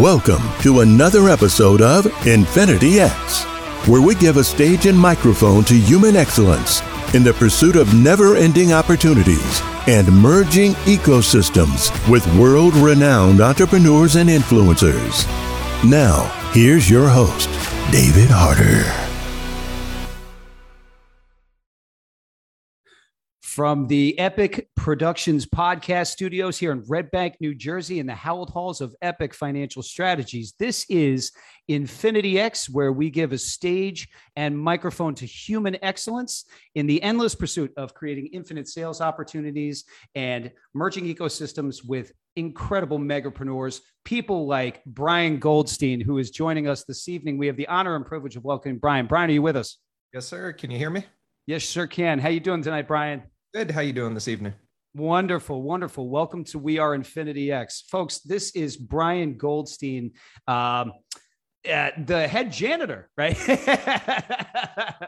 Welcome to another episode of Infinity X, where we give a stage and microphone to human excellence in the pursuit of never ending opportunities and merging ecosystems with world renowned entrepreneurs and influencers. Now, here's your host, David Harder. From the Epic Productions podcast studios here in Red Bank, New Jersey, in the Howell Halls of Epic Financial Strategies, this is Infinity X, where we give a stage and microphone to human excellence in the endless pursuit of creating infinite sales opportunities and merging ecosystems with incredible megapreneurs, people like Brian Goldstein, who is joining us this evening. We have the honor and privilege of welcoming Brian. Brian, are you with us? Yes, sir. Can you hear me? Yes, sir, can. How are you doing tonight, Brian? Good. How you doing this evening? Wonderful, wonderful. Welcome to We Are Infinity X, folks. This is Brian Goldstein, um, uh, the head janitor, right?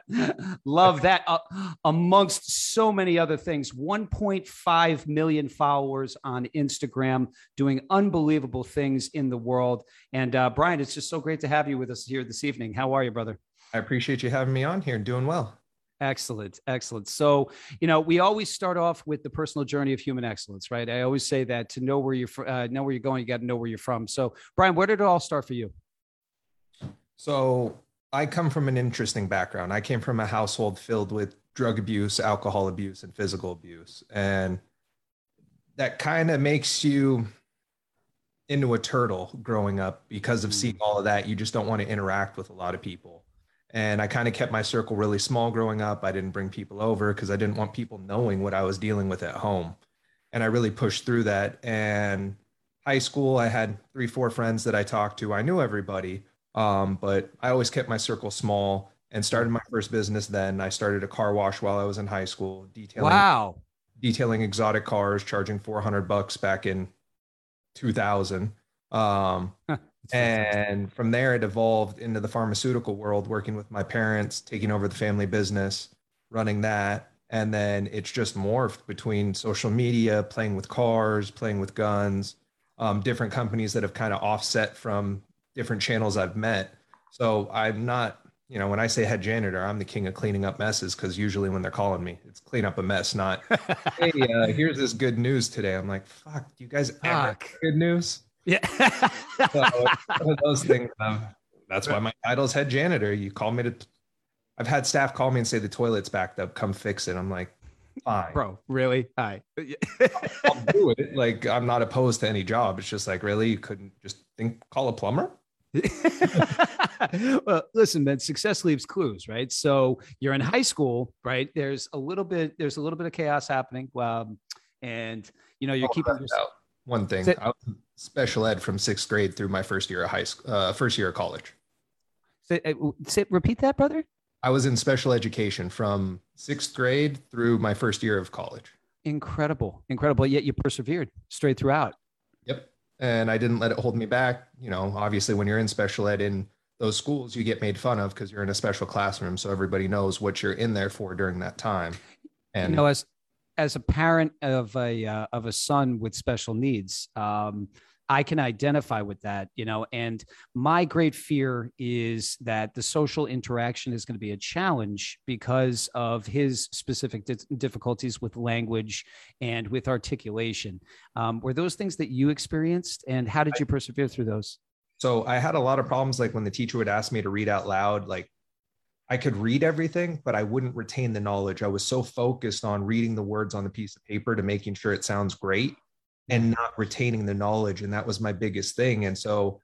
Love that. Uh, amongst so many other things, 1.5 million followers on Instagram, doing unbelievable things in the world. And uh, Brian, it's just so great to have you with us here this evening. How are you, brother? I appreciate you having me on here. and Doing well. Excellent, excellent. So, you know, we always start off with the personal journey of human excellence, right? I always say that to know where you're uh, know where you're going, you got to know where you're from. So, Brian, where did it all start for you? So, I come from an interesting background. I came from a household filled with drug abuse, alcohol abuse, and physical abuse, and that kind of makes you into a turtle growing up because of seeing mm. all of that. You just don't want to interact with a lot of people and I kind of kept my circle really small growing up. I didn't bring people over because I didn't want people knowing what I was dealing with at home. And I really pushed through that. And high school, I had three, four friends that I talked to. I knew everybody, um, but I always kept my circle small and started my first business then. I started a car wash while I was in high school, detailing wow. detailing exotic cars, charging 400 bucks back in 2000. Um, and from there it evolved into the pharmaceutical world working with my parents taking over the family business running that. And then it's just morphed between social media playing with cars playing with guns um, different companies that have kind of offset from different channels i've met. So i'm not you know when i say head janitor i'm the king of cleaning up messes because usually when they're calling me it's clean up a mess not hey uh, here's this good news today. I'm like fuck do you guys ever good news yeah. so, those things. Um, that's why my title's head janitor. You call me to. I've had staff call me and say the toilet's backed up. Come fix it. I'm like, fine, bro. Really? Hi. I'll do it. Like I'm not opposed to any job. It's just like really, you couldn't just think call a plumber. well, listen, man, success leaves clues, right? So you're in high school, right? There's a little bit, there's a little bit of chaos happening. Um, and you know, you're oh, keeping yourself. One thing, I was special ed from sixth grade through my first year of high school, uh, first year of college. Say, uh, say, repeat that, brother. I was in special education from sixth grade through my first year of college. Incredible, incredible. Yet you persevered straight throughout. Yep, and I didn't let it hold me back. You know, obviously, when you're in special ed in those schools, you get made fun of because you're in a special classroom, so everybody knows what you're in there for during that time. And you know, as as a parent of a uh, of a son with special needs, um, I can identify with that, you know. And my great fear is that the social interaction is going to be a challenge because of his specific di- difficulties with language and with articulation. Um, were those things that you experienced, and how did you persevere through those? So I had a lot of problems, like when the teacher would ask me to read out loud, like I could read everything, but I wouldn't retain the knowledge. I was so focused on reading the words on the piece of paper to making sure it sounds great and not retaining the knowledge. And that was my biggest thing. And so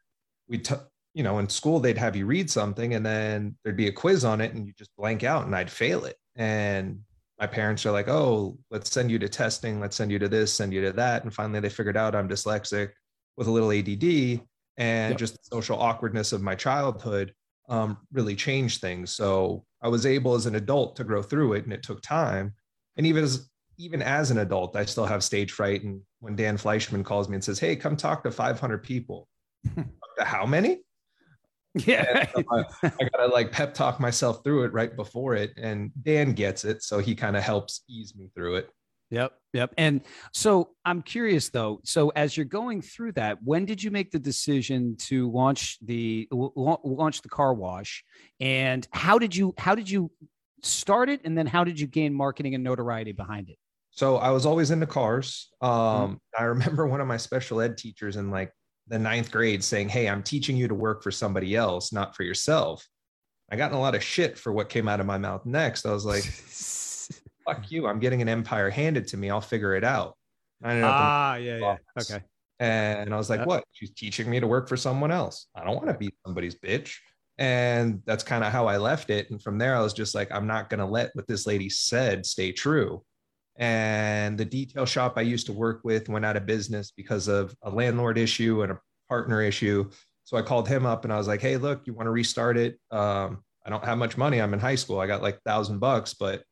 we, t- you know, in school, they'd have you read something and then there'd be a quiz on it and you just blank out and I'd fail it. And my parents are like, oh, let's send you to testing. Let's send you to this, send you to that. And finally, they figured out I'm dyslexic with a little ADD and yep. just the social awkwardness of my childhood um, really changed things. So I was able as an adult to grow through it, and it took time. And even as even as an adult, I still have stage fright. And when Dan Fleischman calls me and says, "Hey, come talk to 500 people," how many? Yeah, so I, I, gotta like pep talk myself through it right before it. And Dan gets it, so he kind of helps ease me through it. Yep. Yep. And so I'm curious though. So as you're going through that, when did you make the decision to launch the launch the car wash? And how did you how did you start it? And then how did you gain marketing and notoriety behind it? So I was always into cars. Um, mm-hmm. I remember one of my special ed teachers in like the ninth grade saying, Hey, I'm teaching you to work for somebody else, not for yourself. I got in a lot of shit for what came out of my mouth next. I was like, fuck you. I'm getting an empire handed to me. I'll figure it out. ah, yeah, yeah. Okay. And I was like, what? She's teaching me to work for someone else. I don't want to be somebody's bitch. And that's kind of how I left it. And from there, I was just like, I'm not going to let what this lady said stay true. And the detail shop I used to work with went out of business because of a landlord issue and a partner issue. So I called him up and I was like, hey, look, you want to restart it? Um, I don't have much money. I'm in high school. I got like thousand bucks, but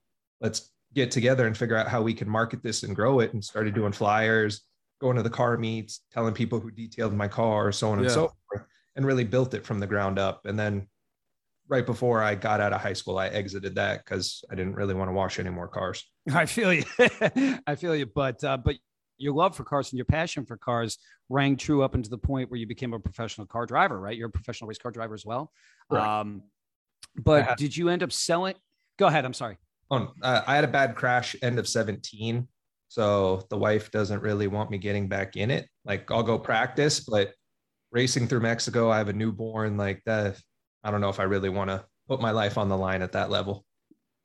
let's get together and figure out how we can market this and grow it and started doing flyers going to the car meets telling people who detailed my car so on yeah. and so forth and really built it from the ground up and then right before i got out of high school i exited that because i didn't really want to wash any more cars i feel you i feel you but uh, but your love for cars and your passion for cars rang true up into the point where you became a professional car driver right you're a professional race car driver as well right. um, but did you end up selling go ahead i'm sorry Oh, uh, I had a bad crash end of 17. So the wife doesn't really want me getting back in it. Like I'll go practice, but racing through Mexico, I have a newborn. Like that, I don't know if I really want to put my life on the line at that level.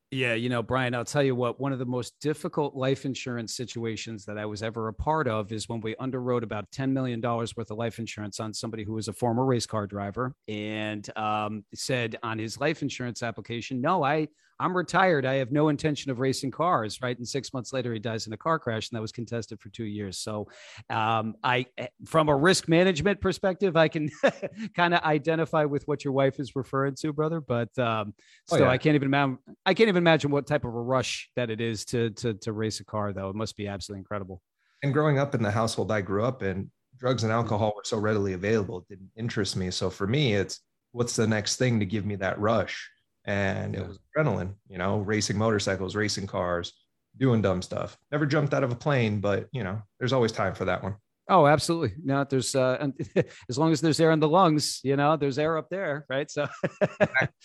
Yeah, you know, Brian, I'll tell you what, one of the most difficult life insurance situations that I was ever a part of is when we underwrote about $10 million worth of life insurance on somebody who was a former race car driver and um, said on his life insurance application, no, I, I'm retired. I have no intention of racing cars. Right. And six months later, he dies in a car crash, and that was contested for two years. So, um, I, eh, from a risk management perspective, I can kind of identify with what your wife is referring to, brother. But um, oh, yeah. I can't even imagine. I can't even imagine what type of a rush that it is to to to race a car, though. It must be absolutely incredible. And growing up in the household I grew up in, drugs and alcohol were so readily available. It didn't interest me. So for me, it's what's the next thing to give me that rush and it was adrenaline, you know, racing motorcycles, racing cars, doing dumb stuff. Never jumped out of a plane, but you know, there's always time for that one. Oh, absolutely. No, there's uh, and as long as there's air in the lungs, you know, there's air up there, right? So,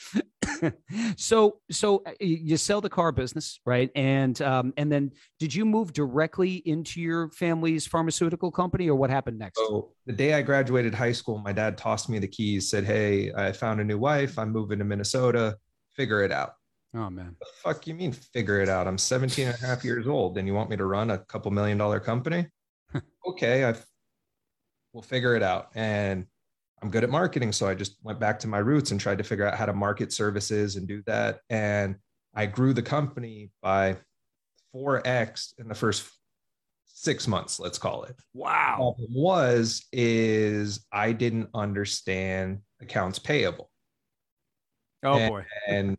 so, so uh, you sell the car business, right? And um, and then did you move directly into your family's pharmaceutical company, or what happened next? So the day I graduated high school, my dad tossed me the keys, said, "Hey, I found a new wife. I'm moving to Minnesota figure it out. Oh man. The fuck you mean figure it out? I'm 17 and a half years old and you want me to run a couple million dollar company? okay, I we'll figure it out. And I'm good at marketing. So I just went back to my roots and tried to figure out how to market services and do that. And I grew the company by 4x in the first six months, let's call it. Wow. Problem was is I didn't understand accounts payable. Oh and, boy. and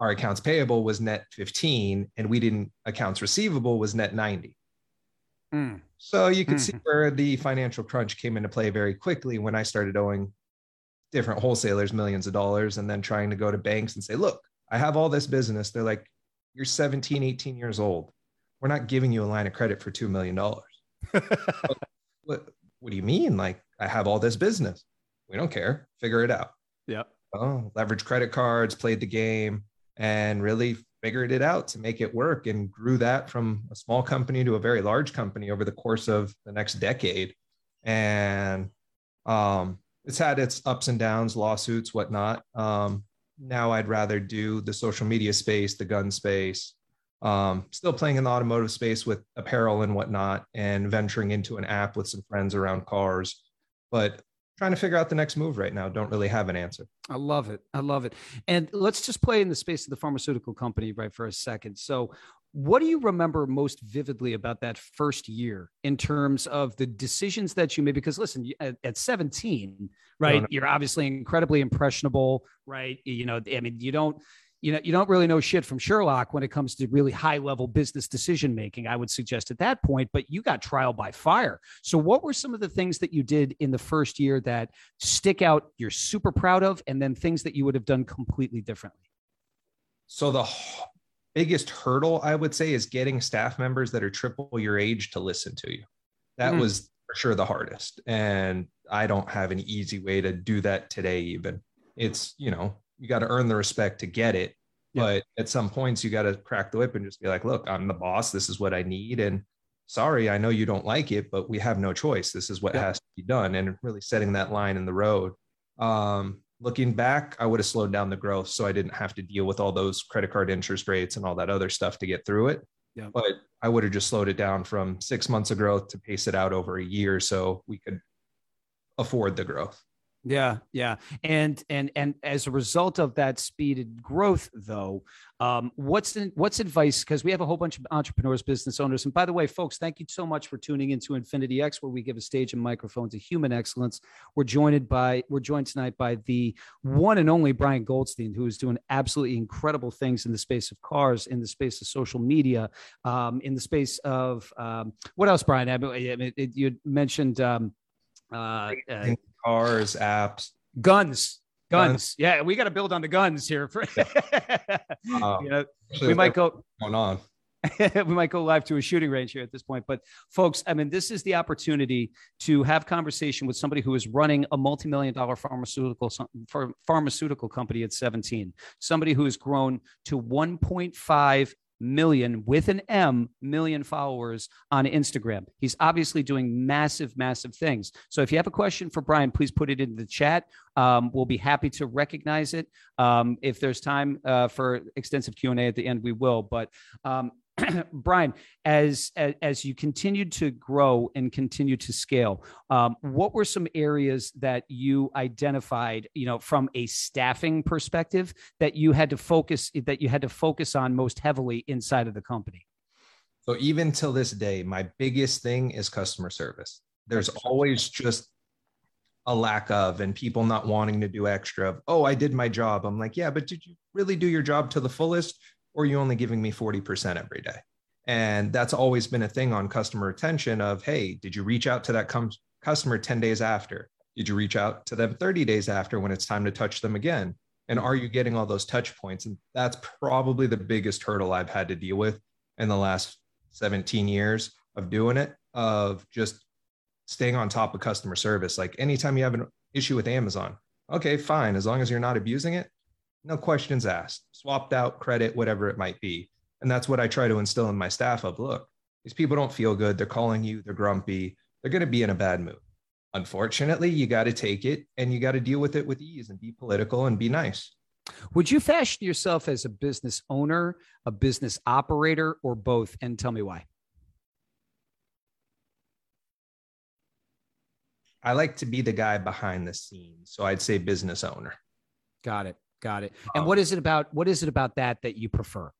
our accounts payable was net 15 and we didn't accounts receivable was net 90. Mm. So you could mm. see hmm. where the financial crunch came into play very quickly when I started owing different wholesalers millions of dollars and then trying to go to banks and say, look, I have all this business. They're like, you're 17, 18 years old. We're not giving you a line of credit for $2 million. what, what do you mean? Like, I have all this business. We don't care. Figure it out. Yep oh, leveraged credit cards, played the game, and really figured it out to make it work and grew that from a small company to a very large company over the course of the next decade. And um, it's had its ups and downs, lawsuits, whatnot. Um, now I'd rather do the social media space, the gun space, um, still playing in the automotive space with apparel and whatnot, and venturing into an app with some friends around cars. But trying to figure out the next move right now. Don't really have an answer. I love it. I love it. And let's just play in the space of the pharmaceutical company right for a second. So, what do you remember most vividly about that first year in terms of the decisions that you made? Because listen, at, at 17, right, no, no. you're obviously incredibly impressionable, right? You know, I mean, you don't you know you don't really know shit from Sherlock when it comes to really high level business decision making. I would suggest at that point, but you got trial by fire. So what were some of the things that you did in the first year that stick out? You're super proud of, and then things that you would have done completely differently. So the biggest hurdle I would say is getting staff members that are triple your age to listen to you. That mm-hmm. was for sure the hardest. And I don't have an easy way to do that today, even. It's, you know, you got to earn the respect to get it. Yeah. But at some points, you got to crack the whip and just be like, look, I'm the boss. This is what I need. And sorry, I know you don't like it, but we have no choice. This is what yeah. has to be done. And really setting that line in the road. Um, looking back, I would have slowed down the growth so I didn't have to deal with all those credit card interest rates and all that other stuff to get through it. Yeah. But I would have just slowed it down from six months of growth to pace it out over a year so we could afford the growth. Yeah, yeah, and and and as a result of that speeded growth, though, um, what's the, what's advice? Because we have a whole bunch of entrepreneurs, business owners, and by the way, folks, thank you so much for tuning into Infinity X, where we give a stage and microphone to human excellence. We're joined by we're joined tonight by the one and only Brian Goldstein, who is doing absolutely incredible things in the space of cars, in the space of social media, um, in the space of um, what else, Brian? I mean, you mentioned. Um, uh, uh, cars, apps, guns. Guns. Yeah, we got to build on the guns here. For, uh, you know, we might go going on. we might go live to a shooting range here at this point. But folks, I mean, this is the opportunity to have conversation with somebody who is running a multi-million dollar pharmaceutical pharmaceutical company at 17. Somebody who has grown to 1.5 million with an M million followers on Instagram. He's obviously doing massive, massive things. So if you have a question for Brian, please put it in the chat. Um, we'll be happy to recognize it. Um, if there's time uh, for extensive Q and A at the end, we will. But um, Brian, as, as, as you continued to grow and continue to scale, um, what were some areas that you identified, you know, from a staffing perspective that you had to focus that you had to focus on most heavily inside of the company? So even till this day, my biggest thing is customer service. There's always just a lack of and people not wanting to do extra of, oh, I did my job. I'm like, yeah, but did you really do your job to the fullest? Or are you only giving me 40% every day? And that's always been a thing on customer retention of, hey, did you reach out to that com- customer 10 days after? Did you reach out to them 30 days after when it's time to touch them again? And are you getting all those touch points? And that's probably the biggest hurdle I've had to deal with in the last 17 years of doing it, of just staying on top of customer service. Like anytime you have an issue with Amazon, okay, fine. As long as you're not abusing it, no questions asked, swapped out credit, whatever it might be. And that's what I try to instill in my staff of look, these people don't feel good. They're calling you, they're grumpy, they're going to be in a bad mood. Unfortunately, you got to take it and you got to deal with it with ease and be political and be nice. Would you fashion yourself as a business owner, a business operator, or both? And tell me why. I like to be the guy behind the scenes. So I'd say business owner. Got it. Got it. And um, what is it about? What is it about that that you prefer?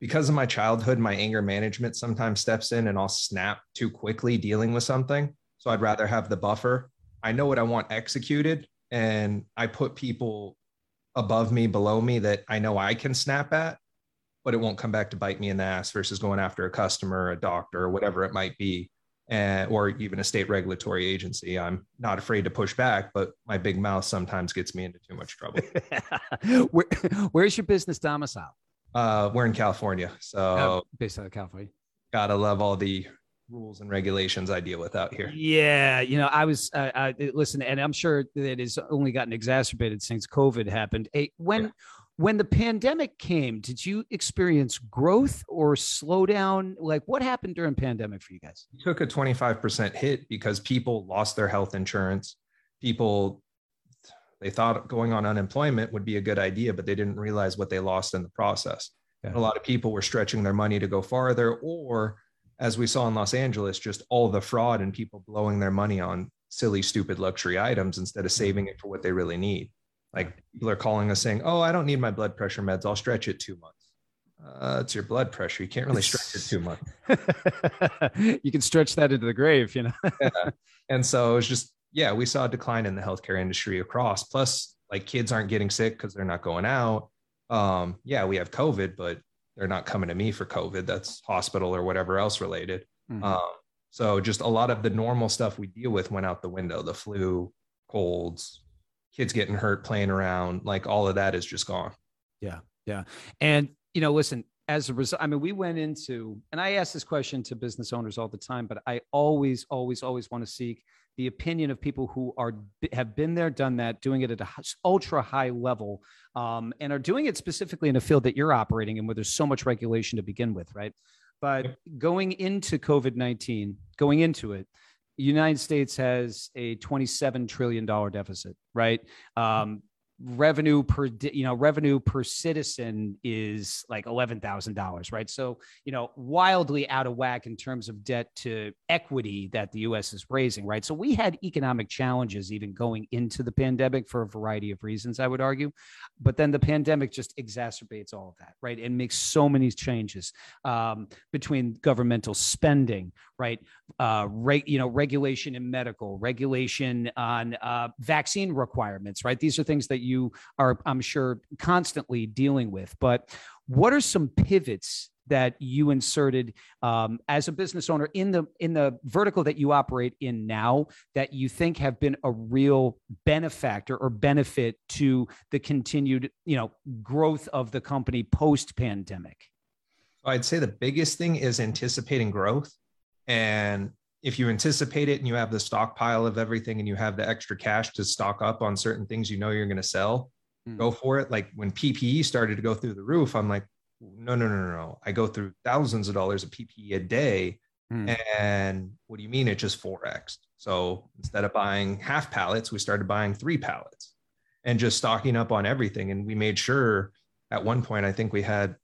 Because of my childhood, my anger management sometimes steps in and I'll snap too quickly dealing with something. So I'd rather have the buffer. I know what I want executed, and I put people above me, below me that I know I can snap at, but it won't come back to bite me in the ass versus going after a customer, a doctor, or whatever it might be and, or even a state regulatory agency. I'm not afraid to push back, but my big mouth sometimes gets me into too much trouble. Where, where's your business domicile? Uh, we're in California, so oh, based out of California. Gotta love all the rules and regulations I deal with out here. Yeah, you know, I was uh, I, listen, and I'm sure that it's only gotten exacerbated since COVID happened. Hey, when yeah. When the pandemic came, did you experience growth or slowdown? Like what happened during pandemic for you guys? We took a 25% hit because people lost their health insurance. People they thought going on unemployment would be a good idea, but they didn't realize what they lost in the process. Yeah. A lot of people were stretching their money to go farther, or as we saw in Los Angeles, just all the fraud and people blowing their money on silly, stupid luxury items instead of mm-hmm. saving it for what they really need. Like people are calling us saying, "Oh, I don't need my blood pressure meds. I'll stretch it two months." Uh, it's your blood pressure. You can't really stretch it two months. you can stretch that into the grave, you know. yeah. And so it was just, yeah, we saw a decline in the healthcare industry across. Plus, like kids aren't getting sick because they're not going out. Um, yeah, we have COVID, but they're not coming to me for COVID. That's hospital or whatever else related. Mm-hmm. Um, so just a lot of the normal stuff we deal with went out the window. The flu, colds, kids getting hurt playing around like all of that is just gone yeah Yeah. And, you know, listen, as a result, I mean, we went into, and I ask this question to business owners all the time, but I always, always, always want to seek the opinion of people who are have been there, done that, doing it at an ultra high level, um, and are doing it specifically in a field that you're operating in, where there's so much regulation to begin with, right? But going into COVID nineteen, going into it, United States has a 27 trillion dollar deficit, right? Um, revenue per you know revenue per citizen is like $11,000 right? So you know wildly out of whack in terms of debt to equity that the US is raising right? So we had economic challenges even going into the pandemic for a variety of reasons I would argue. But then the pandemic just exacerbates all of that right? And makes so many changes um, between governmental spending right? Uh, you know regulation in medical regulation on uh, vaccine requirements right? These are things that you are, I'm sure, constantly dealing with. But what are some pivots that you inserted um, as a business owner in the in the vertical that you operate in now that you think have been a real benefactor or benefit to the continued you know growth of the company post pandemic i'd say the biggest thing is anticipating growth and if you anticipate it and you have the stockpile of everything and you have the extra cash to stock up on certain things you know you're going to sell, mm. go for it. Like when PPE started to go through the roof, I'm like, no, no, no, no, no. I go through thousands of dollars of PPE a day. Mm. And what do you mean it just 4x? So instead of buying half pallets, we started buying three pallets and just stocking up on everything. And we made sure at one point, I think we had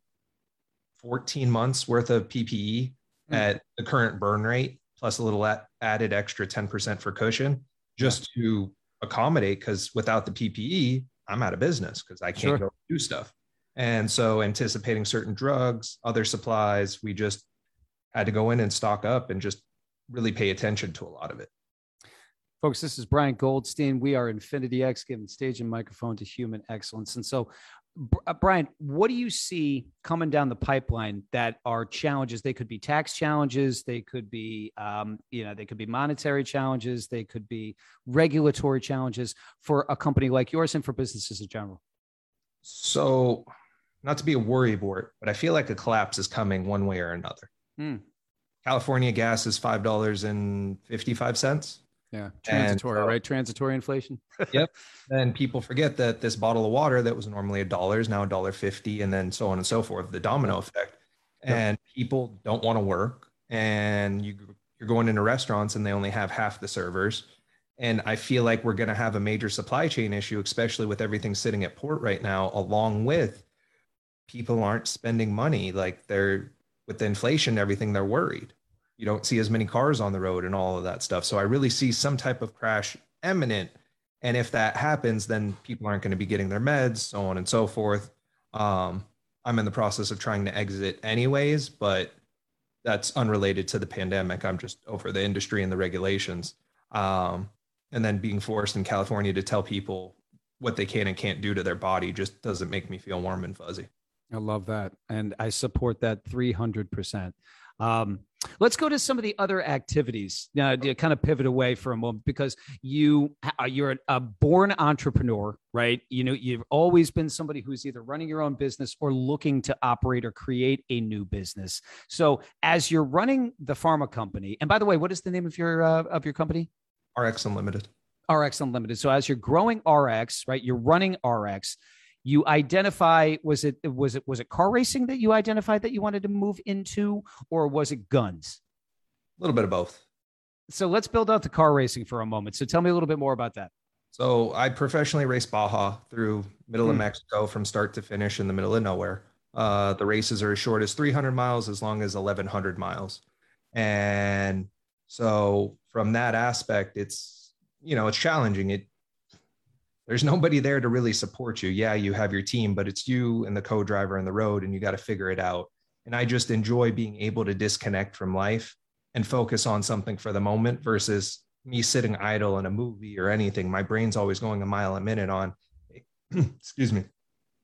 14 months worth of PPE mm. at the current burn rate plus a little added extra 10% for cushion just to accommodate because without the PPE, I'm out of business because I can't sure. go do stuff. And so anticipating certain drugs, other supplies, we just had to go in and stock up and just really pay attention to a lot of it. Folks, this is Brian Goldstein. We are Infinity X, giving stage and microphone to human excellence. And so Brian, what do you see coming down the pipeline that are challenges? They could be tax challenges, they could be, um, you know, they could be monetary challenges, they could be regulatory challenges for a company like yours and for businesses in general. So, not to be a worry board, but I feel like a collapse is coming one way or another. Hmm. California gas is five dollars and fifty-five cents. Yeah, transitory, and, uh, right? Transitory inflation. yep. And people forget that this bottle of water that was normally a dollar is now a dollar fifty, and then so on and so forth. The domino effect. Yep. And people don't want to work, and you you're going into restaurants and they only have half the servers. And I feel like we're going to have a major supply chain issue, especially with everything sitting at port right now, along with people aren't spending money. Like they're with the inflation, everything, they're worried you don't see as many cars on the road and all of that stuff. So I really see some type of crash imminent. And if that happens, then people aren't going to be getting their meds, so on and so forth. Um, I'm in the process of trying to exit anyways, but that's unrelated to the pandemic. I'm just over the industry and the regulations. Um, and then being forced in California to tell people what they can and can't do to their body just doesn't make me feel warm and fuzzy. I love that. And I support that 300%. Um, let's go to some of the other activities. Now, to kind of pivot away for a moment because you uh, you're a born entrepreneur, right? You know, you've always been somebody who's either running your own business or looking to operate or create a new business. So, as you're running the pharma company, and by the way, what is the name of your uh, of your company? RX Unlimited. RX Unlimited. So, as you're growing RX, right, you're running RX you identify was it was it was it car racing that you identified that you wanted to move into or was it guns? A little bit of both. So let's build out the car racing for a moment. So tell me a little bit more about that. So i professionally raced baja through middle of hmm. mexico from start to finish in the middle of nowhere. Uh, the races are as short as 300 miles as long as 1100 miles. And so from that aspect it's you know it's challenging. It there's nobody there to really support you. Yeah, you have your team, but it's you and the co-driver on the road and you got to figure it out. And I just enjoy being able to disconnect from life and focus on something for the moment versus me sitting idle in a movie or anything. My brain's always going a mile a minute on, excuse me,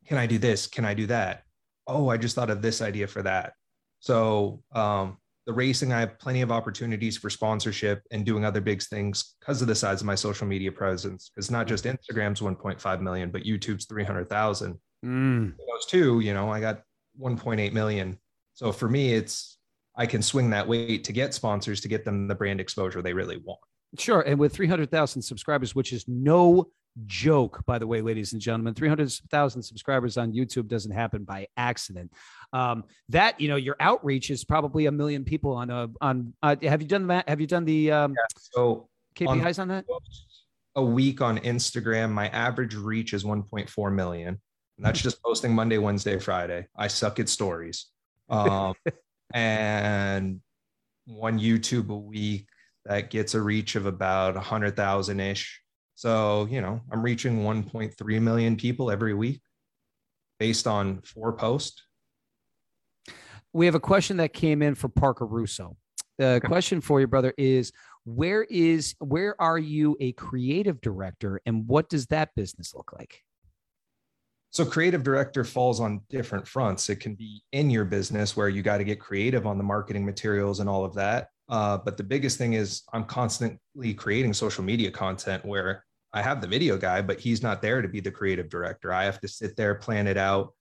can I do this? Can I do that? Oh, I just thought of this idea for that. So um, the racing, I have plenty of opportunities for sponsorship and doing other big things because of the size of my social media presence. Because not just Instagram's 1.5 million, but YouTube's 300,000. Mm. Those two, you know, I got 1.8 million. So for me, it's I can swing that weight to get sponsors to get them the brand exposure they really want. Sure. And with 300,000 subscribers, which is no joke, by the way, ladies and gentlemen, 300,000 subscribers on YouTube doesn't happen by accident. Um, that, you know, your outreach is probably a million people on a, on, uh, have you done that? Have you done the um, yeah, so KPIs on, on that? A week on Instagram, my average reach is 1.4 million. And that's just posting Monday, Wednesday, Friday. I suck at stories. Um, and one YouTube a week that gets a reach of about 100,000 ish. So, you know, I'm reaching 1.3 million people every week based on four posts. We have a question that came in for Parker Russo. The question for you, brother, is where is where are you a creative director and what does that business look like? So creative director falls on different fronts. It can be in your business where you got to get creative on the marketing materials and all of that. Uh, but the biggest thing is I'm constantly creating social media content where I have the video guy, but he's not there to be the creative director. I have to sit there, plan it out,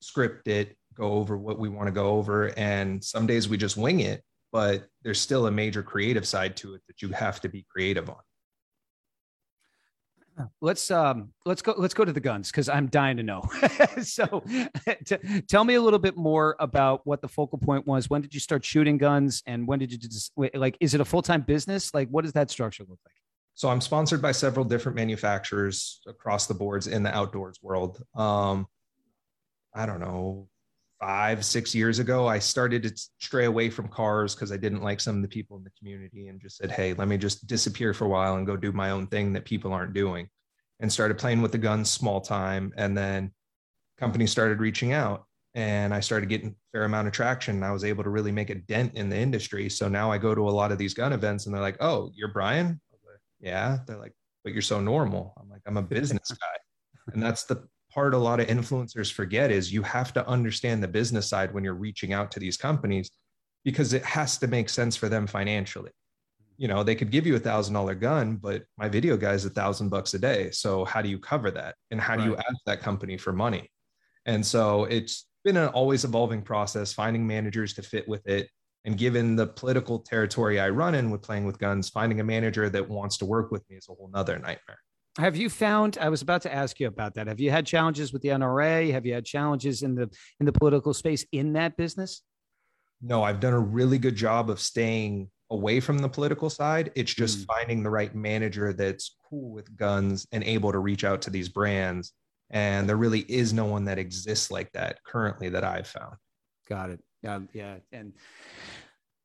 script it, go over what we want to go over. And some days we just wing it, but there's still a major creative side to it that you have to be creative on let's um let's go let's go to the guns because i'm dying to know so t- tell me a little bit more about what the focal point was when did you start shooting guns and when did you just like is it a full-time business like what does that structure look like so i'm sponsored by several different manufacturers across the boards in the outdoors world um i don't know five, six years ago, I started to stray away from cars because I didn't like some of the people in the community and just said, Hey, let me just disappear for a while and go do my own thing that people aren't doing. And started playing with the guns small time. And then companies started reaching out and I started getting fair amount of traction. And I was able to really make a dent in the industry. So now I go to a lot of these gun events and they're like, Oh, you're Brian? Yeah. They're like, but you're so normal. I'm like, I'm a business guy. And that's the part a lot of influencers forget is you have to understand the business side when you're reaching out to these companies because it has to make sense for them financially you know they could give you a thousand dollar gun but my video guy is a thousand bucks a day so how do you cover that and how do you ask that company for money and so it's been an always evolving process finding managers to fit with it and given the political territory i run in with playing with guns finding a manager that wants to work with me is a whole nother nightmare. Have you found i was about to ask you about that. Have you had challenges with the nra have you had challenges in the in the political space in that business? No i've done a really good job of staying away from the political side. It's just mm. finding the right manager that's cool with guns and able to reach out to these brands. And there really is no one that exists like that currently that i've found. Got it yeah yeah and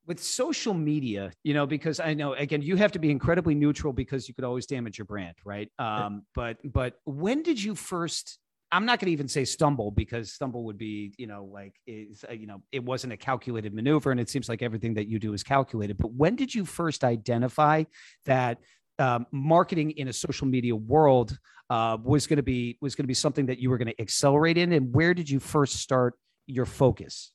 with social media, you know, because I know again, you have to be incredibly neutral because you could always damage your brand, right? Um, but but when did you first? I'm not going to even say stumble because stumble would be, you know, like is uh, you know, it wasn't a calculated maneuver, and it seems like everything that you do is calculated. But when did you first identify that um, marketing in a social media world uh, was going to be was going to be something that you were going to accelerate in, and where did you first start your focus?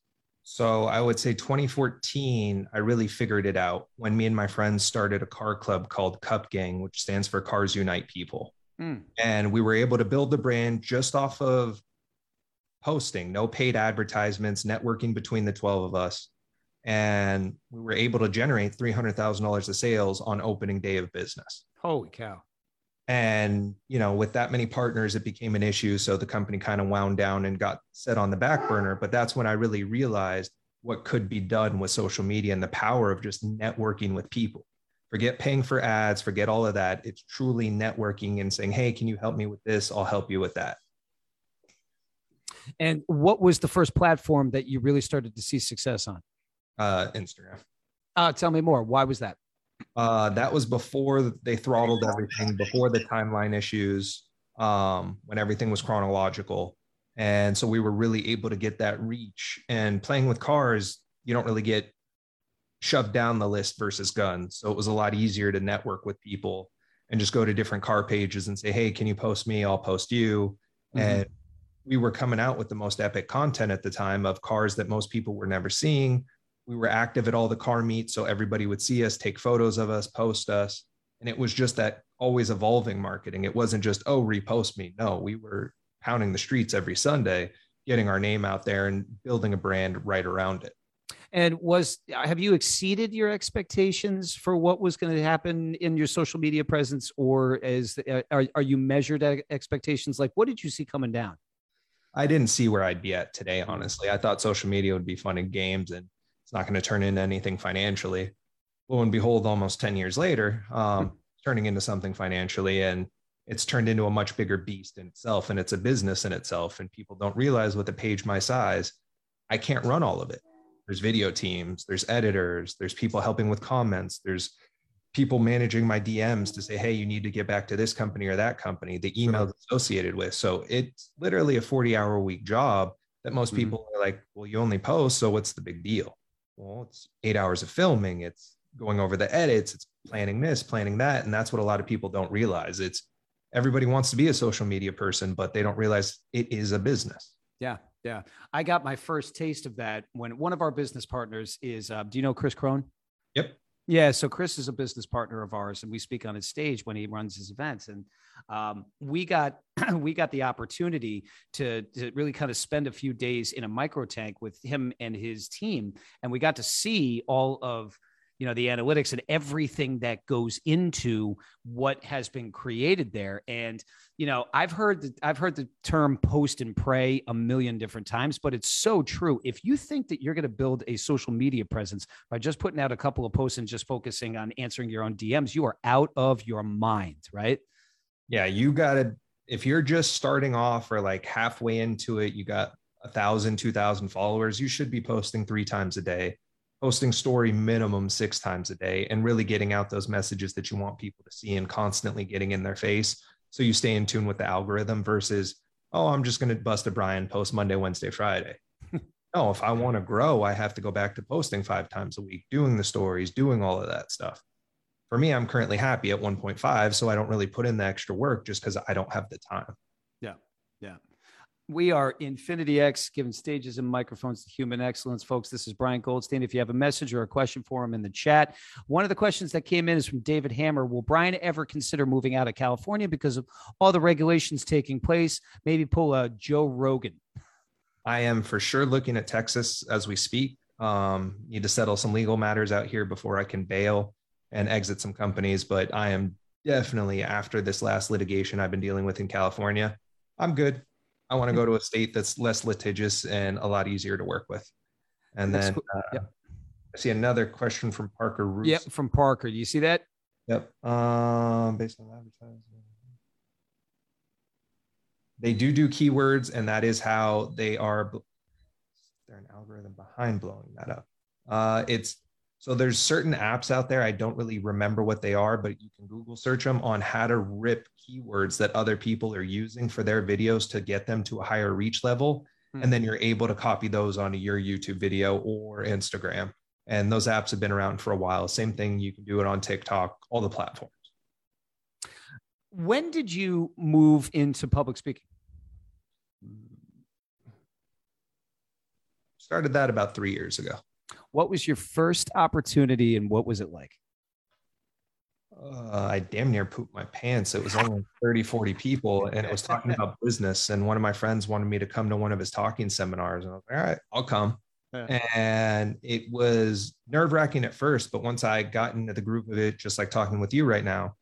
So I would say 2014, I really figured it out when me and my friends started a car club called Cup Gang, which stands for Cars Unite People. Mm. And we were able to build the brand just off of posting, no paid advertisements, networking between the 12 of us. And we were able to generate $300,000 of sales on opening day of business. Holy cow and you know with that many partners it became an issue. So the company kind of wound down and got set on the back burner. But that's when i really realized what could be done with social media and the power of just networking with people. Forget paying for ads forget all of that. It's truly networking and saying hey can you help me with this? I'll help you with that. And what was the first platform that you really started to see success on? Uh instagram. Uh tell me more. Why was that uh, that was before they throttled everything, before the timeline issues, um, when everything was chronological. And so we were really able to get that reach. And playing with cars, you don't really get shoved down the list versus guns. So it was a lot easier to network with people and just go to different car pages and say, hey, can you post me? I'll post you. Mm-hmm. And we were coming out with the most epic content at the time of cars that most people were never seeing we were active at all the car meets so everybody would see us take photos of us post us and it was just that always evolving marketing it wasn't just oh repost me no we were pounding the streets every Sunday, getting our name out there and building a brand right around it. And was have you exceeded your expectations for what was going to happen in your social media presence, or is are are you measured at expectations? Like, what did you see coming down? I didn't see where I'd be at today. Honestly, I thought social media would be fun and games, and it's not going to turn into anything financially. Lo and behold, almost ten years later, um, turning into something financially, and it's turned into a much bigger beast in itself, and it's a business in itself. And people don't realize with a page my size, I can't run all of it there's video teams there's editors there's people helping with comments there's people managing my dms to say hey you need to get back to this company or that company the emails associated with so it's literally a 40 hour a week job that most mm-hmm. people are like well you only post so what's the big deal well it's eight hours of filming it's going over the edits it's planning this planning that and that's what a lot of people don't realize it's everybody wants to be a social media person but they don't realize it is a business yeah yeah, I got my first taste of that when one of our business partners is. Uh, do you know Chris Crone? Yep. Yeah, so Chris is a business partner of ours, and we speak on his stage when he runs his events. And um, we got we got the opportunity to, to really kind of spend a few days in a micro tank with him and his team, and we got to see all of you know the analytics and everything that goes into what has been created there. And you know i've heard the, i've heard the term post and pray a million different times but it's so true. If you think that you're going to build a social media presence by just putting out a couple of posts and just focusing on answering your own dms you are out of your mind right? Yeah you got to if you're just starting off or like halfway into it you got a thousand two thousand followers you should be posting three times a day posting story minimum six times a day and really getting out those messages that you want people to see and constantly getting in their face. So you stay in tune with the algorithm versus oh i'm just going to bust a brian post monday wednesday friday. No if i want to grow i have to go back to posting five times a week doing the stories doing all of that stuff. For me i'm currently happy at 1.5 so i don't really put in the extra work just because i don't have the time. Yeah yeah we are Infinity X, giving stages and microphones to human excellence. Folks, this is Brian Goldstein. If you have a message or a question for him in the chat, one of the questions that came in is from David Hammer. Will Brian ever consider moving out of California because of all the regulations taking place? Maybe pull a Joe Rogan. I am for sure looking at Texas as we speak. Um, need to settle some legal matters out here before I can bail and exit some companies. But I am definitely after this last litigation I've been dealing with in California. I'm good. I want to go to a state that's less litigious and a lot easier to work with. And then cool. uh, yep. I see another question from Parker. Yep, from Parker. Do you see that? Yep. Um, based on advertising. They do do keywords, and that is how they are. They're an algorithm behind blowing that up. Uh, it's so there's certain apps out there. I don't really remember what they are, but you can Google search them on how to rip keywords that other people are using for their videos to get them to a higher reach level. Mm-hmm. And then you're able to copy those onto your YouTube video or Instagram. And those apps have been around for a while. Same thing, you can do it on TikTok, all the platforms. When did you move into public speaking? Started that about three years ago. What was your first opportunity and what was it like? uh, I damn near pooped my pants. It was only 30, 40 people, and it was talking about business. And one of my friends wanted me to come to one of his talking seminars. And I was like, all right, I'll come. Yeah. And it was nerve wracking at first, but once I got into the group of it, just like talking with you right now,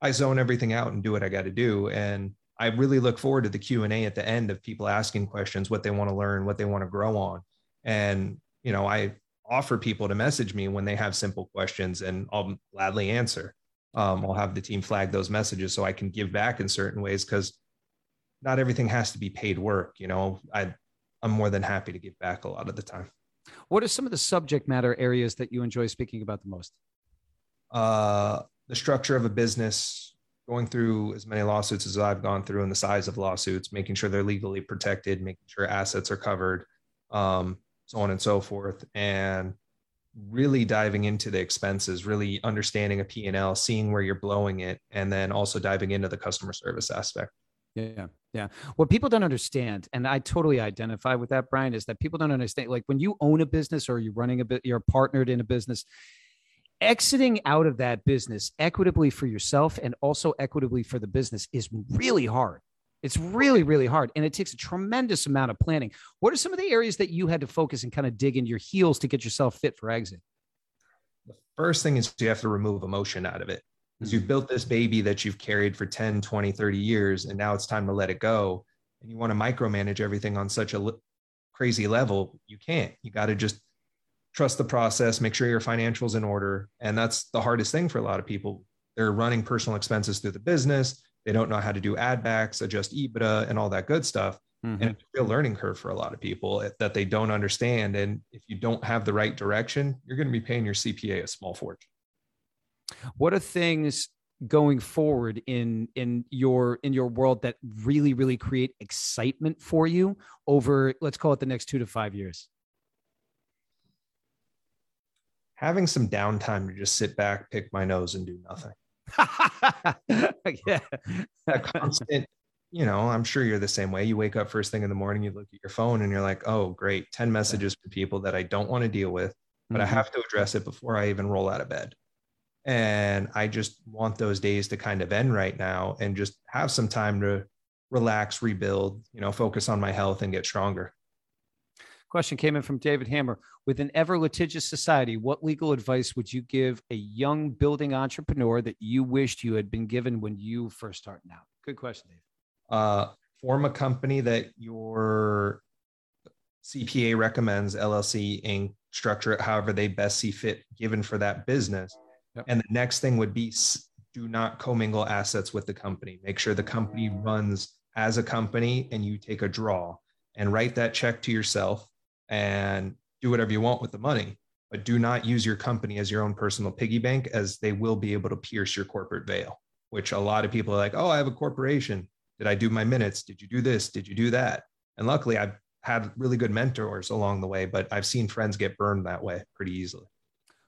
I zone everything out and do what I got to do. And I really look forward to the Q and A at the end of people asking questions, what they want to learn, what they want to grow on. And, you know, I offer people to message me when they have simple questions and I'll gladly answer um, I'll have the team flag those messages so I can give back in certain ways because not everything has to be paid work. You know, I I'm more than happy to give back a lot of the time. What are some of the subject matter areas that you enjoy speaking about the most? Uh, the structure of a business, going through as many lawsuits as I've gone through, and the size of lawsuits, making sure they're legally protected, making sure assets are covered, um, so on and so forth, and really diving into the expenses, really understanding a P&L, seeing where you're blowing it, and then also diving into the customer service aspect. Yeah. Yeah. What people don't understand, and I totally identify with that, Brian, is that people don't understand. Like when you own a business or you're running a bit, you're partnered in a business, exiting out of that business equitably for yourself and also equitably for the business is really hard It's really, really hard. And it takes a tremendous amount of planning. What are some of the areas that you had to focus and kind of dig into your heels to get yourself fit for exit? The first thing is you have to remove emotion out of it. Because you've mm. built this baby that you've carried for 10, 20, 30 years, and now it's time to let it go. And you want to micromanage everything on such a crazy level. You can't. You got to just trust the process, make sure your financials in order. And that's the hardest thing for a lot of people. They're running personal expenses through the business. They don't know how to do add backs, adjust EBITDA, and all that good stuff. Mm-hmm. And it's a real learning curve for a lot of people that they don't understand. And if you don't have the right direction, you're going to be paying your CPA a small fortune. What are things going forward in in your in your world that really really create excitement for you over let's call it the next 2 to 5 years? Having some downtime to just sit back, pick my nose and do nothing. yeah. Constant you know, I'm sure you're the same way. You wake up first thing in the morning, you look at your phone and you're like, oh, great, 10 messages from people that I don't want to deal with, but mm-hmm. I have to address it before I even roll out of bed. And I just want those days to kind of end right now and just have some time to relax, rebuild, you know, focus on my health and get stronger. Question came in from David Hammer. With an ever litigious society, what legal advice would you give a young building entrepreneur that you wished you had been given when you first started out? Good question, Dave. Uh, form a company that your CPA recommends, LLC, Inc., structure it however they best see fit given for that business Yep. And the next thing would be do not commingle assets with the company. Make sure the company runs as a company and you take a draw and write that check to yourself and do whatever you want with the money. But do not use your company as your own personal piggy bank, as they will be able to pierce your corporate veil, which a lot of people are like, oh, I have a corporation. Did I do my minutes? Did you do this? Did you do that? And luckily, I've had really good mentors along the way, but I've seen friends get burned that way pretty easily.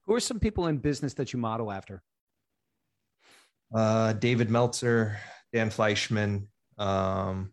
Who are some people in business that you model after? Uh, David Meltzer, Dan Fleyshman. Um,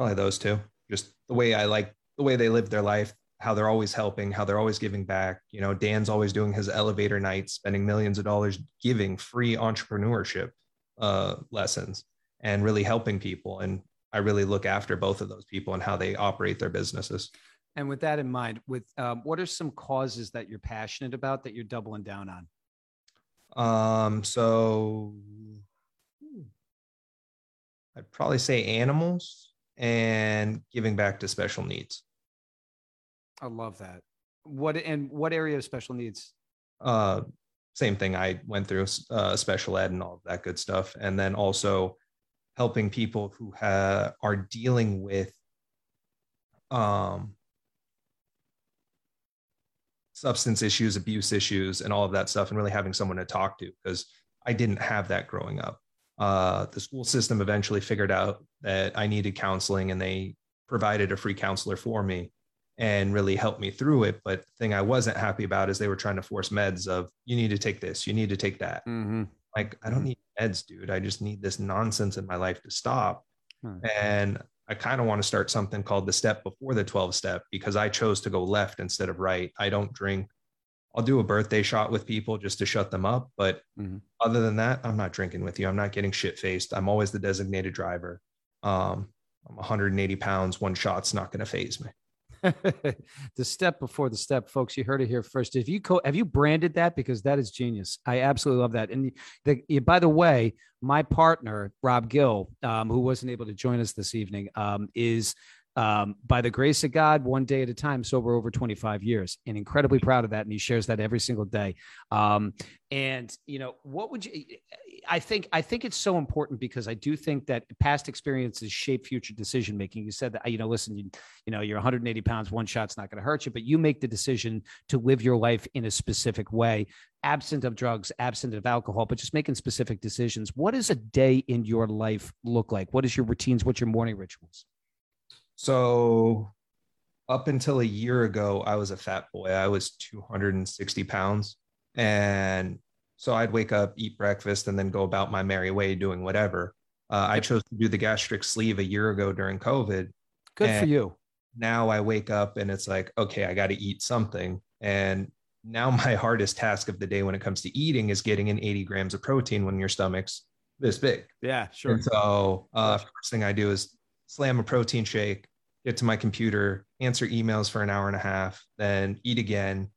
probably those two. Just the way I like the way they live their life, how they're always helping, how they're always giving back. You know, Dan's always doing his elevator nights, spending millions of dollars giving free entrepreneurship uh, lessons and really helping people. And I really look after both of those people and how they operate their businesses. And with that in mind, with um, what are some causes that you're passionate about that you're doubling down on? Um, so I'd probably say animals and giving back to special needs. I love that. What and what area of special needs? Uh, same thing. I went through uh, special ed and all of that good stuff, and then also helping people who ha- are dealing with um, substance issues, abuse issues, and all of that stuff, and really having someone to talk to because I didn't have that growing up. Uh, the school system eventually figured out that I needed counseling and they provided a free counselor for me and really helped me through it. But the thing I wasn't happy about is they were trying to force meds of you need to take this, you need to take that. Mm-hmm. Like, I don't need meds, dude. I just need this nonsense in my life to stop. Mm-hmm. And I kind of want to start something called the step before the 12 step because I chose to go left instead of right. I don't drink. I'll do a birthday shot with people just to shut them up. But mm-hmm. other than that, I'm not drinking with you. I'm not getting shit faced. I'm always the designated driver. Um, I'm 180 pounds. One shot's not going to faze me. the step before the step, folks. You heard it here first. If you co- have you branded that because that is genius. I absolutely love that. And the, by the way, my partner Rob Gill, um, who wasn't able to join us this evening, um, is um, by the grace of God, one day at a time, sober over 25 years, and incredibly proud of that. And he shares that every single day. Um, and you know, what would you? I think I think it's so important because I do think that past experiences shape future decision making. You said that you know, listen, you, you know, you're 180 pounds, one shot's not going to hurt you, but you make the decision to live your life in a specific way, absent of drugs, absent of alcohol, but just making specific decisions. What does a day in your life look like? What is your routines? What's your morning rituals? So up until a year ago, I was a fat boy. I was 260 pounds. And so I'd wake up, eat breakfast, and then go about my merry way doing whatever. Uh, I chose to do the gastric sleeve a year ago during COVID. Good for you. Now I wake up and it's like, okay, I got to eat something. And now my hardest task of the day when it comes to eating is getting in 80 grams of protein when your stomach's this big. Yeah, sure. And so uh, first thing I do is slam a protein shake, get to my computer, answer emails for an hour and a half, then eat again.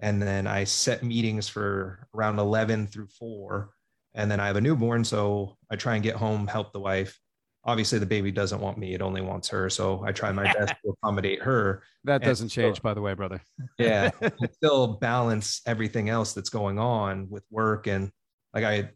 And then I set meetings for around 11 through 4. And then I have a newborn. So I try and get home, help the wife. Obviously, the baby doesn't want me, it only wants her. So I try my best to accommodate her. That doesn't change, by the way, brother. Yeah. still balance everything else that's going on with work. And like I,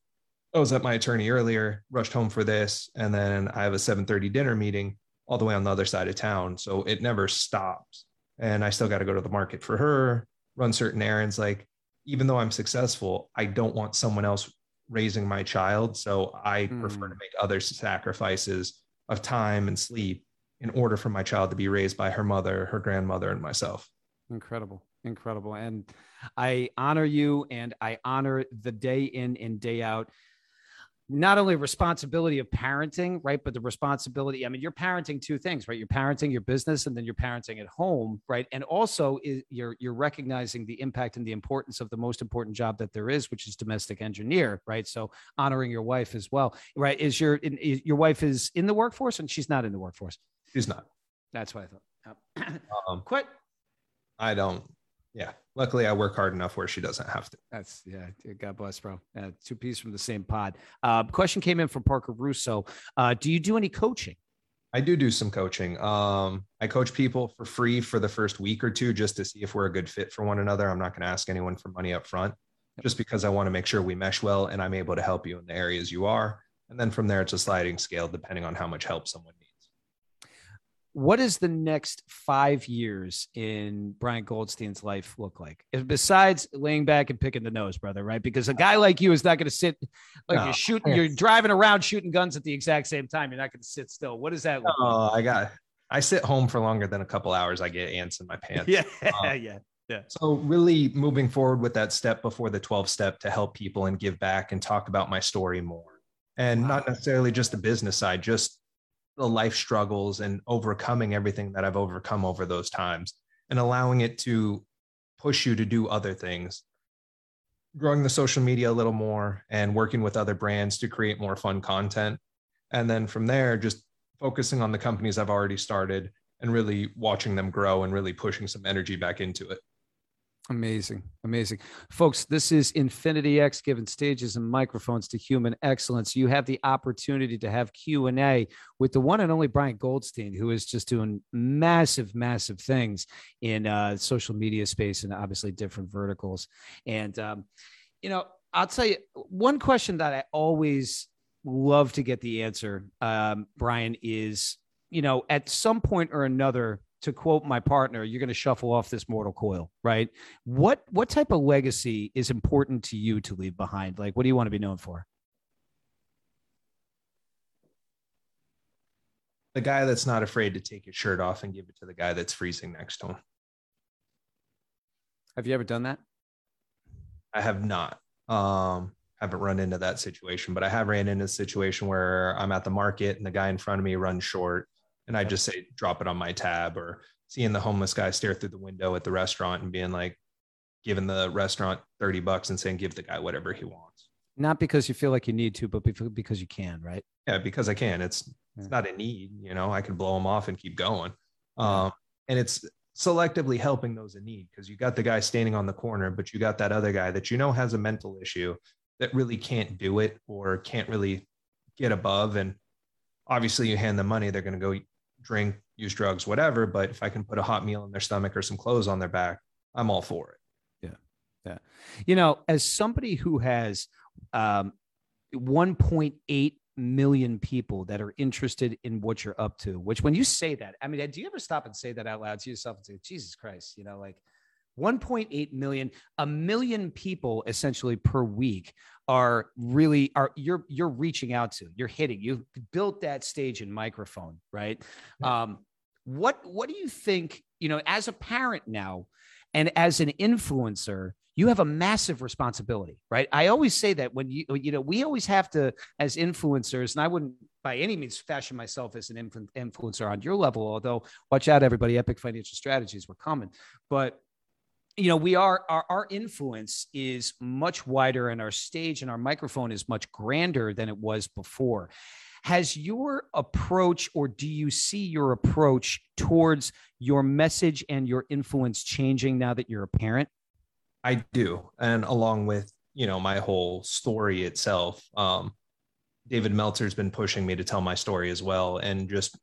I was at my attorney earlier, rushed home for this. And then I have a 7:30 dinner meeting all the way on the other side of town. So it never stops. And I still got to go to the market for her, run certain errands. Like, even though I'm successful, I don't want someone else raising my child. So I mm. prefer to hmm. make other sacrifices of time and sleep in order for my child to be raised by her mother, her grandmother, and myself. Incredible. Incredible. And I honor you and I honor the day in and day out not only responsibility of parenting, right, but the responsibility. I mean, you're parenting two things, right? You're parenting your business, and then you're parenting at home, right? And also, you're you're recognizing the impact and the importance of the most important job that there is, which is domestic engineer, right? So honoring your wife as well, right? Is your is, your wife is in the workforce, and she's not in the workforce. She's not. That's what I thought. um, Quit. I don't yeah luckily i work hard enough where she doesn't have to. That's yeah god bless bro. Uh, two peas from the same pod. Uh, question came in from parker russo. Uh, do you do any coaching? I do do some coaching. Um, i coach people for free for the first week or two just to see if we're a good fit for one another. I'm not going to ask anyone for money up front just because i want to make sure we mesh well and i'm able to help you in the areas you are. And then from there it's a sliding scale depending on how much help someone needs what does the next five years in Brian Goldstein's life look like? Besides laying back and picking the nose, brother, right? Because a guy like you is not going to sit like no, you're shooting, you're driving around shooting guns at the exact same time. You're not going to sit still. What does that oh, like? I got, I sit home for longer than a couple hours. I get ants in my pants. yeah. Um, yeah. Yeah. So really moving forward with that step before the 12 step to help people and give back and talk about my story more. And wow. not necessarily just the business side, just the life struggles and overcoming everything that I've overcome over those times and allowing it to push you to do other things. Growing the social media a little more and working with other brands to create more fun content. And then from there, just focusing on the companies I've already started and really watching them grow and really pushing some energy back into it. Amazing. Amazing. Folks, this is Infinity X giving stages and microphones to human excellence. You have the opportunity to have Q&A with the one and only Brian Goldstein, who is just doing massive, massive things in uh, social media space and obviously different verticals. And, um, you know, I'll tell you one question that I always love to get the answer, um, Brian, is, you know, at some point or another, to quote my partner, you're going to shuffle off this mortal coil, right? What what type of legacy is important to you to leave behind? Like, what do you want to be known for? The guy that's not afraid to take his shirt off and give it to the guy that's freezing next to him. Have you ever done that? I have not. Um, haven't run into that situation, but I have ran into a situation where I'm at the market and the guy in front of me runs short and I just say drop it on my tab or seeing the homeless guy stare through the window at the restaurant and being like giving the restaurant 30 bucks and saying give the guy whatever he wants. Not because you feel like you need to, but because you can, right? Yeah, because I can. It's it's not a need, you know. I can blow them off and keep going. Um, and it's selectively helping those in need because you got the guy standing on the corner, but you got that other guy that you know has a mental issue that really can't do it or can't really get above. And obviously, you hand them money, they're going to go drink, use drugs, whatever. But if I can put a hot meal in their stomach or some clothes on their back, I'm all for it. Yeah. Yeah. You know, as somebody who has um, 1.8 million people that are interested in what you're up to, which when you say that, I mean, do you ever stop and say that out loud to yourself and say, Jesus Christ, you know, like 1.8 million, a million people essentially per week are really are you're you're reaching out to you're hitting you've built that stage and microphone right? Um what what do you think you know as a parent now and as an influencer you have a massive responsibility right? I always say that when you you know we always have to as influencers and i wouldn't by any means fashion myself as an influencer on your level although watch out everybody epic financial strategies were coming but you know we are our, our influence is much wider and our stage and our microphone is much grander than it was before. Has your approach or do you see your approach towards your message and your influence changing now that you're a parent? I do and along with you know my whole story itself um david meltzer's been pushing me to tell my story as well and just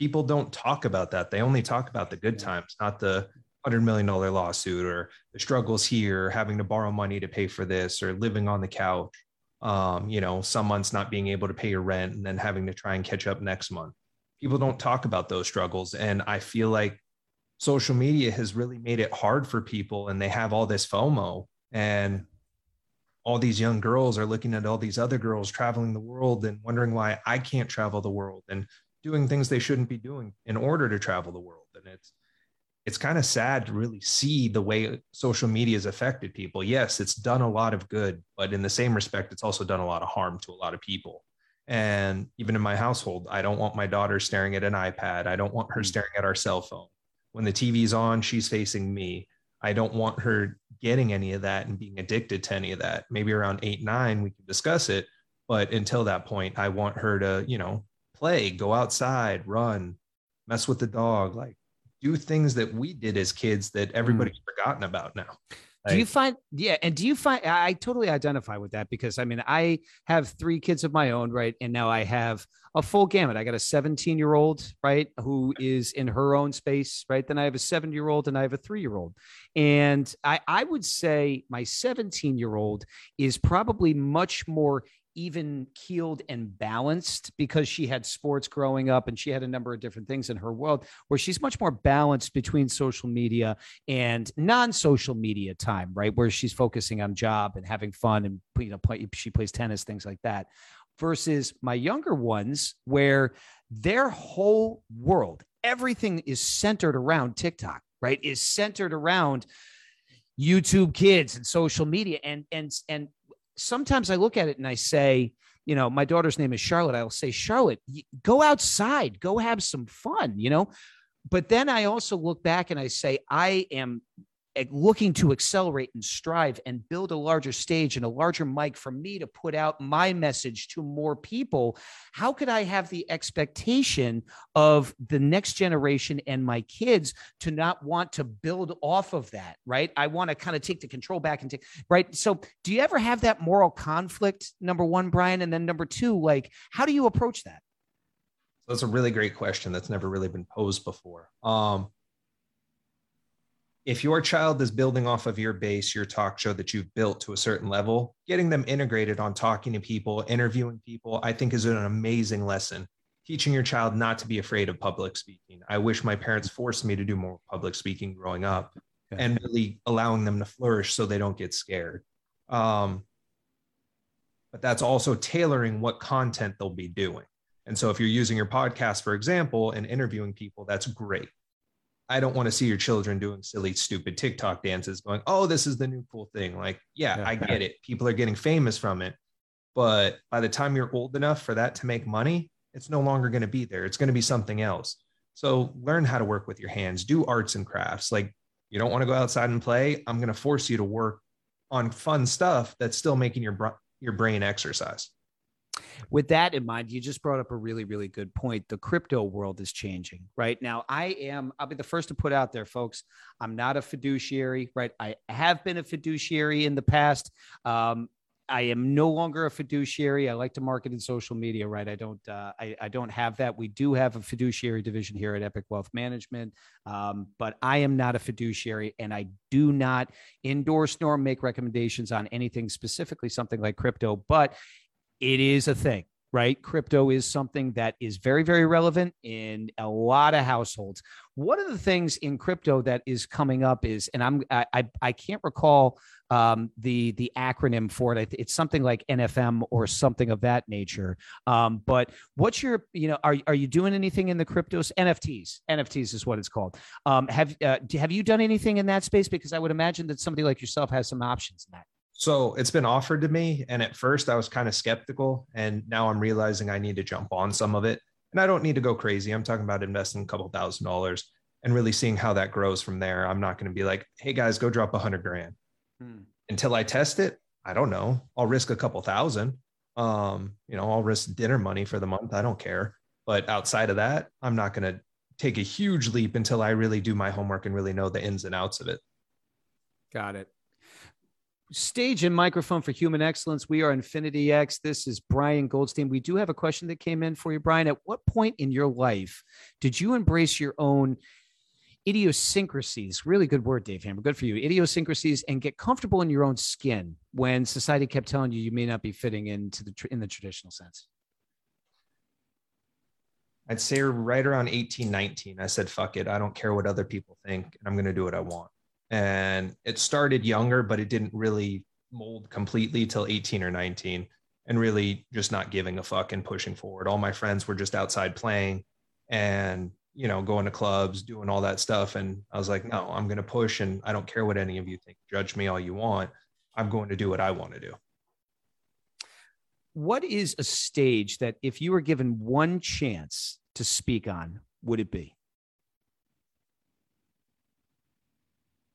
people don't talk about that. They only talk about the good times not the hundred million dollar lawsuit or the struggles here, having to borrow money to pay for this, or living on the couch. Um, you know, some months not being able to pay your rent and then having to try and catch up next month. People don't talk about those struggles. And I feel like social media has really made it hard for people and they have all this FOMO and all these young girls are looking at all these other girls traveling the world and wondering why I can't travel the world and doing things they shouldn't be doing in order to travel the world. And it's it's kind of sad to really see the way social media has affected people. Yes, it's done a lot of good, but in the same respect, it's also done a lot of harm to a lot of people. And even in my household, I don't want my daughter staring at an iPad. I don't want her mm. staring at our cell phone. When the TV's on, she's facing me. I don't want her getting any of that and being addicted to any of that. Maybe around eight, nine, we can discuss it. But until that point, I want her to, you know, play, go outside, run, mess with the dog, like do things that we did as kids that everybody's mm. forgotten about now. Like, do you find yeah and do you find i totally identify with that because i mean i have three kids of my own right and now i have a full gamut i got a 17 year old right who is in her own space right then i have a seven year old and i have a three year old and i i would say my 17 year old is probably much more even keeled and balanced because she had sports growing up and she had a number of different things in her world where she's much more balanced between social media and non-social media time right? Where she's focusing on job and having fun and you know play, she plays tennis things like that versus my younger ones where their whole world everything is centered around TikTok right? Is centered around YouTube kids and social media and and and sometimes I look at it and I say, you know, my daughter's name is Charlotte. I'll say, Charlotte, go outside, go have some fun, you know. But then I also look back and I say, I am looking to accelerate and strive and build a larger stage and a larger mic for me to put out my message to more people how could i have the expectation of the next generation and my kids to not want to build off of that right? I want to kind of take the control back and take right? So do you ever have that moral conflict number one brian? And then number two like how do you approach that? So that's a really great question that's never really been posed before. Um if your child is building off of your base, your talk show that you've built to a certain level, getting them integrated on talking to people, interviewing people, I think is an amazing lesson. Teaching your child not to be afraid of public speaking. I wish my parents forced me to do more public speaking growing up and really allowing them to flourish so they don't get scared. Um, but that's also tailoring what content they'll be doing. And so if you're using your podcast, for example, and interviewing people, that's great I don't want to see your children doing silly, stupid TikTok dances going, oh, this is the new cool thing. Like, yeah, yeah, I get it. People are getting famous from it. But by the time you're old enough for that to make money, it's no longer going to be there. It's going to be something else. So learn how to work with your hands, do arts and crafts. Like, you don't want to go outside and play. I'm going to force you to work on fun stuff that's still making your, your brain exercise with that in mind, you just brought up a really, really good point. The crypto world is changing right now. I am, I'll be the first to put out there, folks. I'm not a fiduciary, right? I have been a fiduciary in the past. Um, I am no longer a fiduciary. I like to market in social media, right? I don't, uh, I, I, don't have that. We do have a fiduciary division here at Epic Wealth Management, um, but I am not a fiduciary, and I do not endorse nor make recommendations on anything specifically something like crypto. But it is a thing right? Crypto is something that is very, very relevant in a lot of households. One of the things in crypto that is coming up is, and I'm I I, can't recall um, the the acronym for it. It's something like NFM or something of that nature. Um, but what's your you know are are you doing anything in the cryptos? NFTs. NFTs is what it's called. Um, have uh, have you done anything in that space? Because I would imagine that somebody like yourself has some options in that. So it's been offered to me. And at first I was kind of skeptical. And now I'm realizing I need to jump on some of it. And I don't need to go crazy. I'm talking about investing a couple thousand dollars. and really seeing how that grows from there. I'm not going to be like, hey guys, go drop a hundred grand. Hmm. Until I test it, I don't know. I'll risk a couple thousand. Um, you know, I'll risk dinner money for the month. I don't care. But outside of that, I'm not going to take a huge leap until I really do my homework and really know the ins and outs of it. Got it. Stage and microphone for human excellence. We are Infinity X. This is Brian Goldstein. We do have a question that came in for you, Brian. At what point in your life did you embrace your own idiosyncrasies? Really good word, Dave Hammer. Good for you. Idiosyncrasies and get comfortable in your own skin when society kept telling you you may not be fitting into the in the traditional sense. I'd say right around 18, 19, I said, fuck it. I don't care what other people think. And I'm going to do what I want and it started younger but it didn't really mold completely till 18 or 19 and really just not giving a fuck and pushing forward. All my friends were just outside playing and you know going to clubs doing all that stuff. And i was like no i'm going to push and i don't care what any of you think. Judge me all you want. I'm going to do what i want to do. What is a stage that if you were given one chance to speak on would it be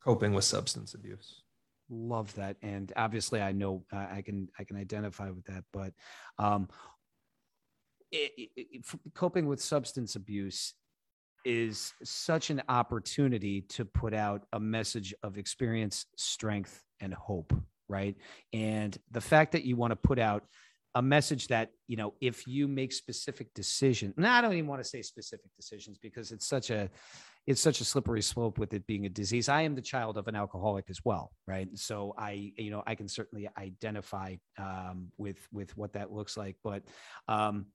coping with substance abuse. Love that. And obviously i know uh, i can i can identify with that but um it, it, it, coping with substance abuse is such an opportunity to put out a message of experience strength and hope right? And the fact that you want to put out a message that you know if you make specific decisions and i don't even want to say specific decisions because it's such a it's such a slippery slope with it being a disease. I am the child of an alcoholic as well, right? So I, you know, I can certainly identify um, with with what that looks like, but um,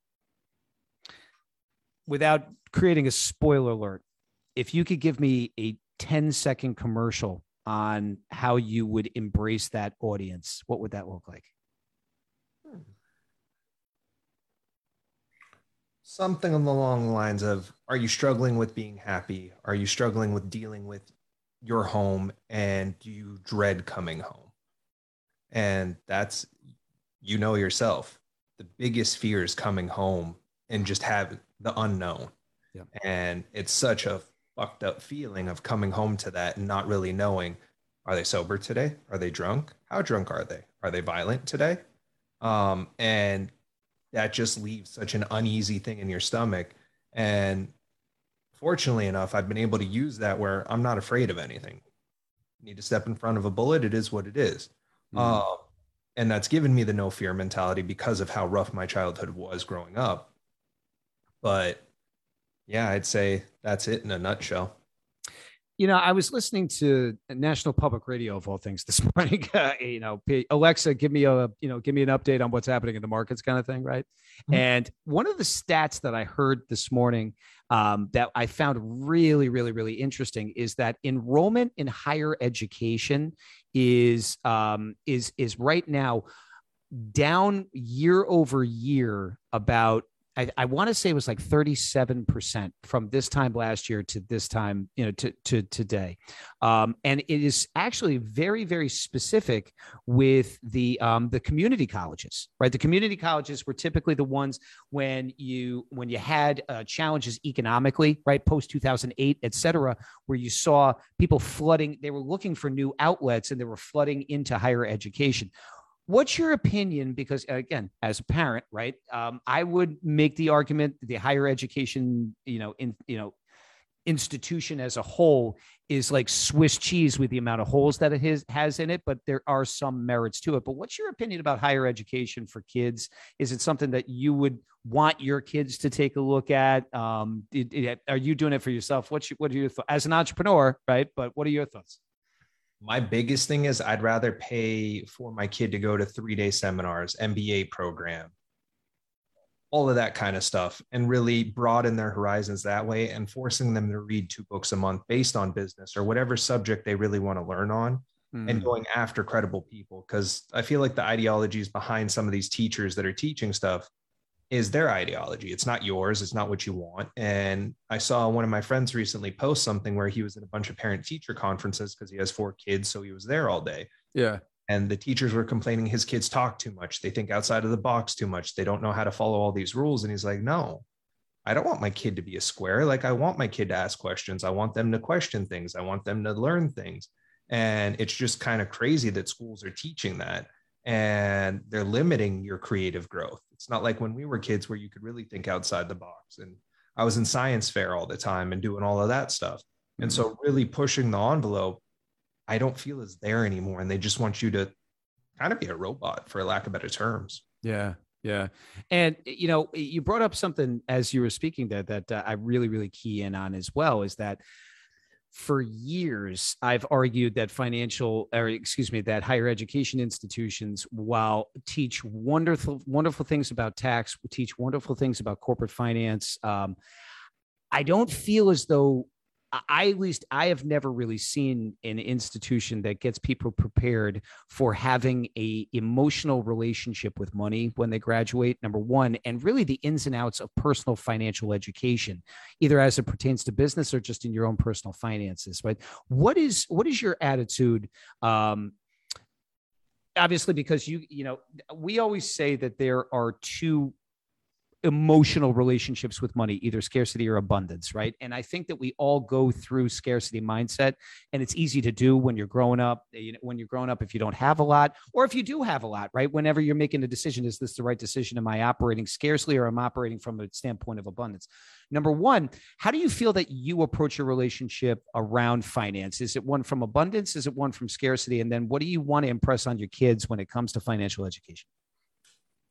without creating a spoiler alert, if you could give me a 10 second commercial on how you would embrace that audience, what would that look like? Something along the lines of are you struggling with being happy? Are you struggling with dealing with your home? And do you dread coming home? And that's you know yourself the biggest fear is coming home and just have the unknown. Yeah. and it's such a fucked up feeling of coming home to that and not really knowing are they sober today? Are they drunk? How drunk are they? Are they violent today? Um, and that just leaves such an uneasy thing in your stomach. And fortunately enough, I've been able to use that where I'm not afraid of anything. need to step in front of a bullet. It is what it is. Mm-hmm. Uh, and that's given me the no fear mentality because of how rough my childhood was growing up. But yeah, I'd say that's it in a nutshell you know, I was listening to National Public Radio of all things this morning. Uh, you know, Alexa, give me a you know, give me an update on what's happening in the markets, kind of thing, right? Mm-hmm. And one of the stats that I heard this morning um, that I found really, really, really interesting is that enrollment in higher education is um, is is right now down year over year about I, I want to say it was like 37% from this time last year to this time, you know, to, to today. Um, and it is actually very, very specific with the, um, the community colleges, right? The community colleges were typically the ones when you, when you had uh, challenges economically, right? Post 2008, et cetera, where you saw people flooding, they were looking for new outlets and they were flooding into higher education What's your opinion? Because again, as a parent, right, um, I would make the argument that the higher education, you know, in you know, institution as a whole is like Swiss cheese with the amount of holes that it has, has in it, but there are some merits to it. But what's your opinion about higher education for kids? Is it something that you would want your kids to take a look at? Um, it, it, are you doing it for yourself? What's your, what are your thoughts as an entrepreneur, right? But what are your thoughts? My biggest thing is I'd rather pay for my kid to go to three day seminars, MBA program, all of that kind of stuff, and really broaden their horizons that way and forcing them to read two books a month based on business or whatever subject they really want to learn on mm. and hmm. going after credible people. Cause I feel like the ideologies behind some of these teachers that are teaching stuff is their ideology. It's not yours. It's not what you want. And I saw one of my friends recently post something where he was at a bunch of parent teacher conferences because he has four kids. So he was there all day. Yeah. And the teachers were complaining his kids talk too much. They think outside of the box too much. They don't know how to follow all these rules. And he's like, no, I don't want my kid to be a square. Like I want my kid to ask questions. I want them to question things. I want them to learn things. And it's just kind of crazy that schools are teaching that and they're limiting your creative growth. It's not like when we were kids where you could really think outside the box. And I was in science fair all the time and doing all of that stuff. And so mm-hmm. really pushing the envelope, I don't feel is there anymore. And they just want you to kind of be a robot for lack of better terms. Yeah. Yeah. And, you know, you brought up something as you were speaking there that uh, I really, really key in on as well is that for years I've argued that financial or excuse me that higher education institutions while teach wonderful wonderful things about tax teach wonderful things about corporate finance um, I don't feel as though I at least I have never really seen an institution that gets people prepared for having a emotional relationship with money when they graduate number 1 and really the ins and outs of personal financial education either as it pertains to business or just in your own personal finances right? What is what is your attitude um obviously because you you know we always say that there are two emotional relationships with money, either scarcity or abundance, right? And I think that we all go through scarcity mindset, and it's easy to do when you're growing up. Eh, you know, when you're growing up, if you don't have a lot, or if you do have a lot, right? Whenever you're making a decision, is this the right decision? Am I operating scarcely, or am I operating from a standpoint of abundance? Number one, how do you feel that you approach your relationship around finance? Is it one from abundance? Is it one from scarcity? And then what do you want to impress on your kids when it comes to financial education?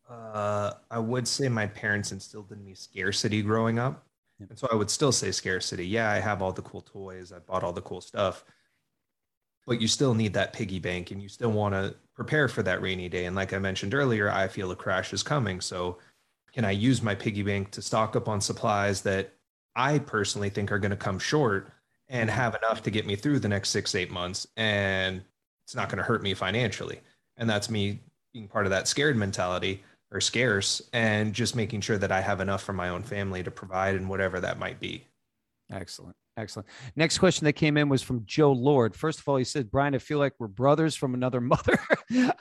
Uh, I would say my parents instilled in me scarcity growing up. And so I would still say scarcity. Yeah, I have all the cool toys, I bought all the cool stuff. But you still need that piggy bank and you still want to prepare for that rainy day. And like I mentioned earlier, I feel a crash is coming. So can I use my piggy bank to stock up on supplies that I personally think are going to come short and have enough to get me through the next six, eight months? And it's not going to hurt me financially. And that's me being part of that scared mentality are scarce and just making sure that I have enough for my own family to provide and whatever that might be. Excellent. Excellent. Next question that came in was from Joe Lord. First of all, he said, Brian, I feel like we're brothers from another mother.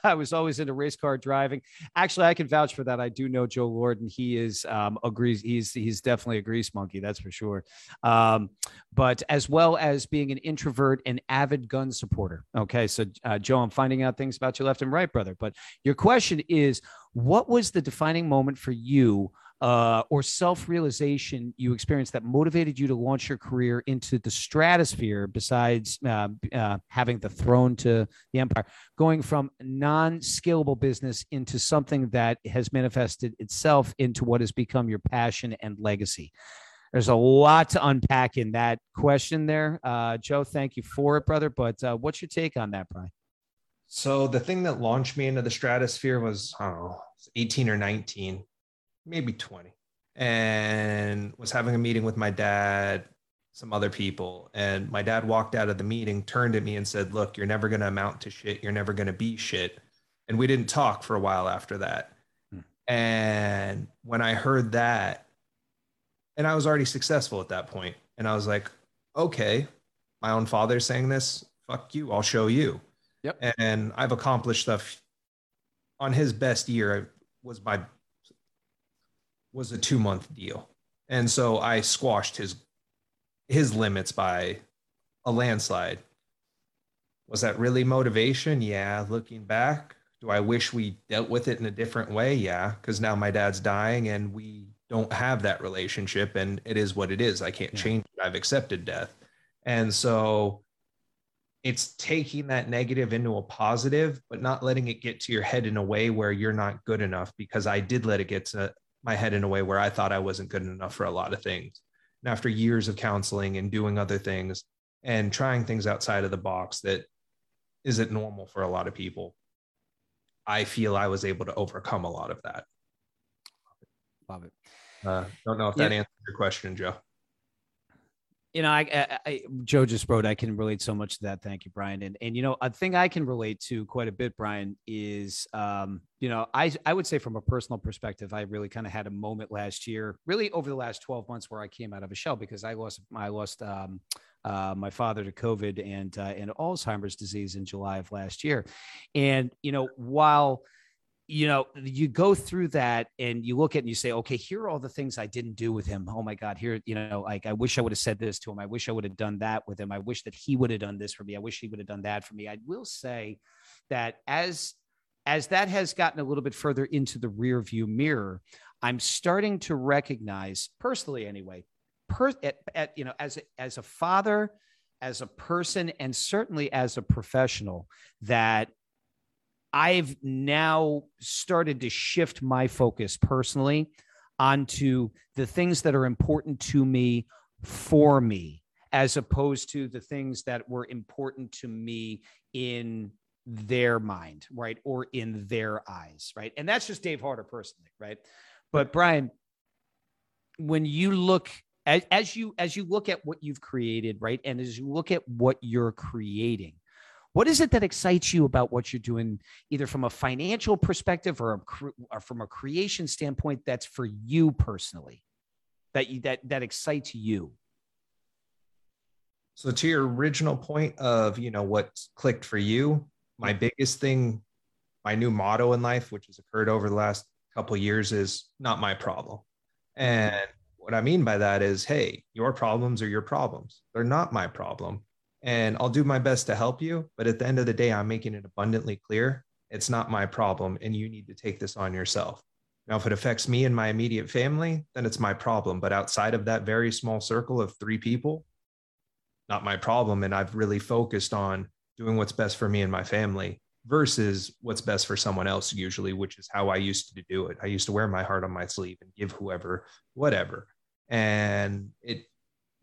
I was always into race car driving. Actually, I can vouch for that. I do know Joe Lord, and he is um, agrees. He's he's definitely a grease monkey, that's for sure. Um, but as well as being an introvert and avid gun supporter. Okay, so uh, Joe, I'm finding out things about you left and right, brother. But your question is, what was the defining moment for you? uh, or self realization you experienced that motivated you to launch your career into the stratosphere besides uh, uh, having the throne to the empire, going from non scalable business into something that has manifested itself into what has become your passion and legacy? There's a lot to unpack in that question there. Uh, Joe, thank you for it, brother. But uh, what's your take on that, Brian? So the thing that launched me into the stratosphere was, I don't know, 18 or 19 maybe 20 and was having a meeting with my dad some other people and my dad walked out of the meeting turned at me and said look you're never going to amount to shit. You're never going to be shit. And we didn't talk for a while after that. Hmm. and when i heard that and i was already successful at that point and i was like okay my own father's saying this. Fuck you. I'll show you yep and i've accomplished stuff on his best year was my was a two month deal. And so I squashed his his limits by a landslide. Was that really motivation? Yeah. Looking back, do I wish we dealt with it in a different way? Yeah. Because now my dad's dying and we don't have that relationship and it is what it is. I can't yeah. change it. I've accepted death. And so it's taking that negative into a positive, but not letting it get to your head in a way where you're not good enough because I did let it get to my head in a way where I thought I wasn't good enough for a lot of things. And after years of counseling and doing other things and trying things outside of the box that isn't normal for a lot of people, I feel I was able to overcome a lot of that. Love it. Uh, don't know if that yeah. answers your question, Joe you know, I, I, I, Joe just wrote, I can relate so much to that. Thank you, Brian. And, and, you know, a thing I can relate to quite a bit, Brian, is, um, you know, I, I would say from a personal perspective, I really kind of had a moment last year, really over the last 12 months where I came out of a shell because I lost, I lost, um, uh, my father to COVID and, uh, and Alzheimer's disease in July of last year. And, you know, while, you know, you go through that and you look at and you say, okay, here are all the things I didn't do with him. Oh my God, here, you know, like I wish I would have said this to him. I wish I would have done that with him. I wish that he would have done this for me. I wish he would have done that for me. I will say that as as that has gotten a little bit further into the rear view mirror, I'm starting to recognize personally anyway, per, at, at, you know, as a, as a father, as a person, and certainly as a professional, that I've now started to shift my focus personally onto the things that are important to me for me, as opposed to the things that were important to me in their mind, right? Or in their eyes, right? And that's just Dave Harder personally, right? But Brian, when you look as, as you as you look at what you've created, right? And as you look at what you're creating, what is it that excites you about what you're doing, either from a financial perspective or, a, or from a creation standpoint? That's for you personally, that you, that that excites you. So to your original point of you know what clicked for you, my biggest thing, my new motto in life, which has occurred over the last couple years, is not my problem. Mm-hmm. And what I mean by that is, hey, your problems are your problems. They're not my problem and I'll do my best to help you. But at the end of the day, I'm making it abundantly clear it's not my problem, and you need to take this on yourself. Now, if it affects me and my immediate family, then it's my problem. But outside of that very small circle of three people, not my problem. And I've really focused on doing what's best for me and my family versus what's best for someone else, usually, which is how I used to do it. I used to wear my heart on my sleeve and give whoever whatever. And it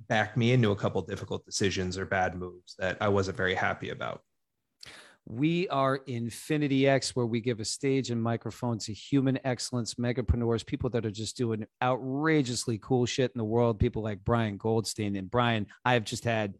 backed me into a couple difficult decisions or bad moves that I wasn't very happy about. We are Infinity X, where we give a stage and microphone to human excellence megapreneurs, people that are just doing outrageously cool shit in the world. People like Brian Goldstein. And Brian, I have just had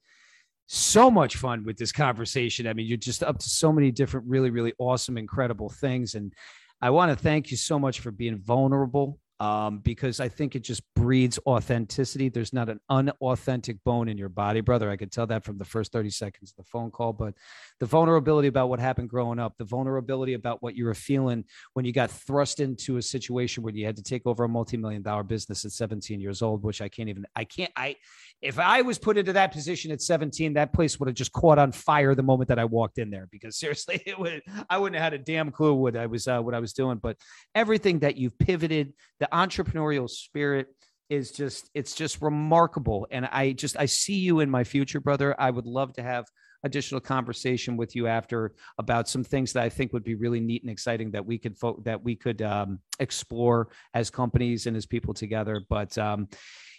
so much fun with this conversation. I mean, you're just up to so many different, really, really awesome, incredible things. And I want to thank you so much for being vulnerable um, because I think it just breeds authenticity. There's not an unauthentic bone in your body, brother. I could tell that from the first 30 seconds of the phone call. But the vulnerability about what happened growing up, the vulnerability about what you were feeling when you got thrust into a situation where you had to take over a multi-million dollar business at 17 years old, which I can't even, I can't, I, if I was put into that position at 17, that place would have just caught on fire the moment that I walked in there. Because seriously, it would, I wouldn't have had a damn clue what I was, uh, what I was doing. But everything that you've pivoted, the entrepreneurial spirit is just it's just remarkable and i just i see you in my future brother i would love to have additional conversation with you after about some things that i think would be really neat and exciting that we could fo- that we could um, explore as companies and as people together but um,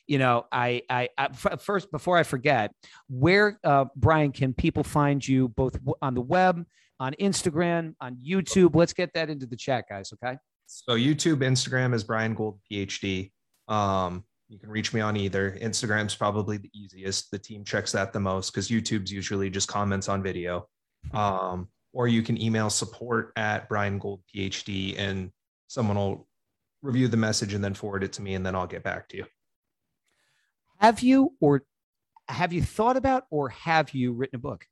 you know I, I, I first before i forget where uh, brian can people find you both on the web on instagram on youtube let's get that into the chat guys okay so YouTube, Instagram is Brian Gold PhD. Um, you can reach me on either. Instagram's probably the easiest. The team checks that the most because YouTube's usually just comments on video. Um, or you can email support at Brian Gold PhD and someone will review the message and then forward it to me and then I'll get back to you. Have you or have you thought about or have you written a book?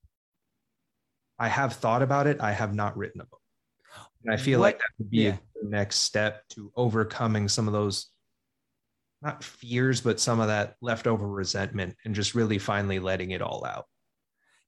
I have thought about it. I have not written a book. And I feel what? like that would be yeah. the next step to overcoming some of those not fears, but some of that leftover resentment and just really finally letting it all out.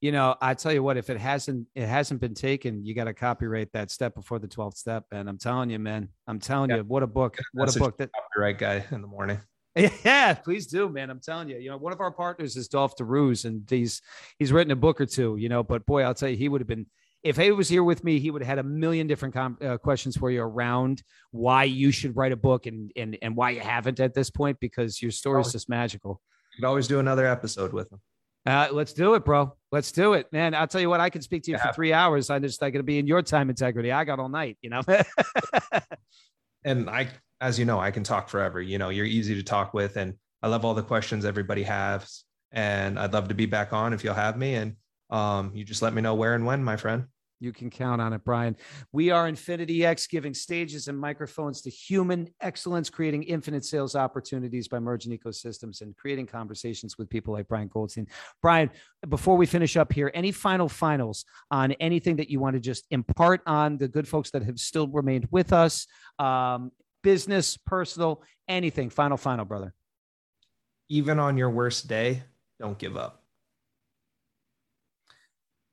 You know, I tell you what, if it hasn't it hasn't been taken, you got to copyright that step before the 12th step. And I'm telling you, man, I'm telling yeah. you, what a book. What a book that right guy in the morning. Yeah, please do, man. I'm telling you. You know, one of our partners is Dolph DeRuse, and he's he's written a book or two. You know, but boy, I'll tell you, he would have been if he was here with me, he would have had a million different com- uh, questions for you around why you should write a book and and and why you haven't at this point because your story is just magical. You could always do another episode with him. Uh, let's do it, bro. Let's do it, man. I'll tell you what. I can speak to you yeah. for three hours. I'm just not going to be in your time integrity. I got all night, you know. and I, as you know, I can talk forever. You know, you're easy to talk with, and I love all the questions everybody has. And I'd love to be back on if you'll have me. And um, you just let me know where and when, my friend. You can count on it, Brian. We are Infinity X, giving stages and microphones to human excellence, creating infinite sales opportunities by merging ecosystems and creating conversations with people like Brian Goldstein. Brian, before we finish up here, any final finals on anything that you want to just impart on the good folks that have still remained with us? Um, business, personal, anything. Final, final, brother. Even on your worst day, don't give up.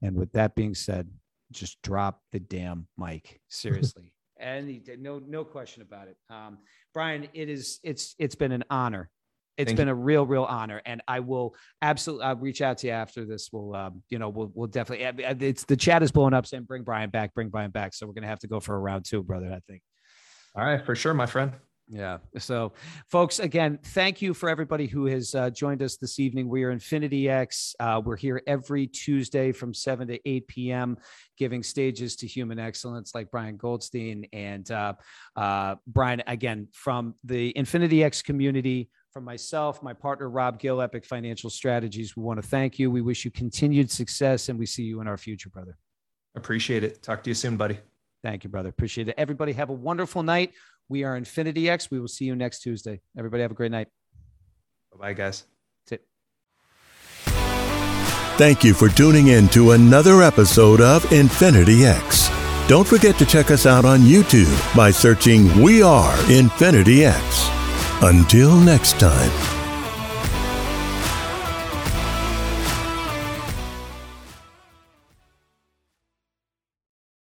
And with that being said, just drop the damn mic. Seriously. and no, no question about it. Um, Brian, it is, it's, it's been an honor. It's Thank been you. a real, real honor, and I will absolutely. I'll reach out to you after this. We'll, um, you know, we'll, we'll definitely. It's the chat is blowing up saying bring Brian back, bring Brian back. So we're gonna have to go for a round two, brother. I think. All right, for sure, my friend. Yeah. So, folks, again, thank you for everybody who has uh, joined us this evening. We are Infinity X. Uh, we're here every Tuesday from 7 to 8 p.m., giving stages to human excellence like Brian Goldstein. And uh, uh, Brian, again, from the Infinity X community, from myself, my partner, Rob Gill, Epic Financial Strategies, we want to thank you. We wish you continued success and we see you in our future, brother. Appreciate it. Talk to you soon, buddy. Thank you, brother. Appreciate it. Everybody have a wonderful night. We are Infinity X. We will see you next Tuesday. Everybody have a great night. Bye, guys. That's it. Thank you for tuning in to another episode of Infinity X. Don't forget to check us out on YouTube by searching We Are Infinity X. Until next time.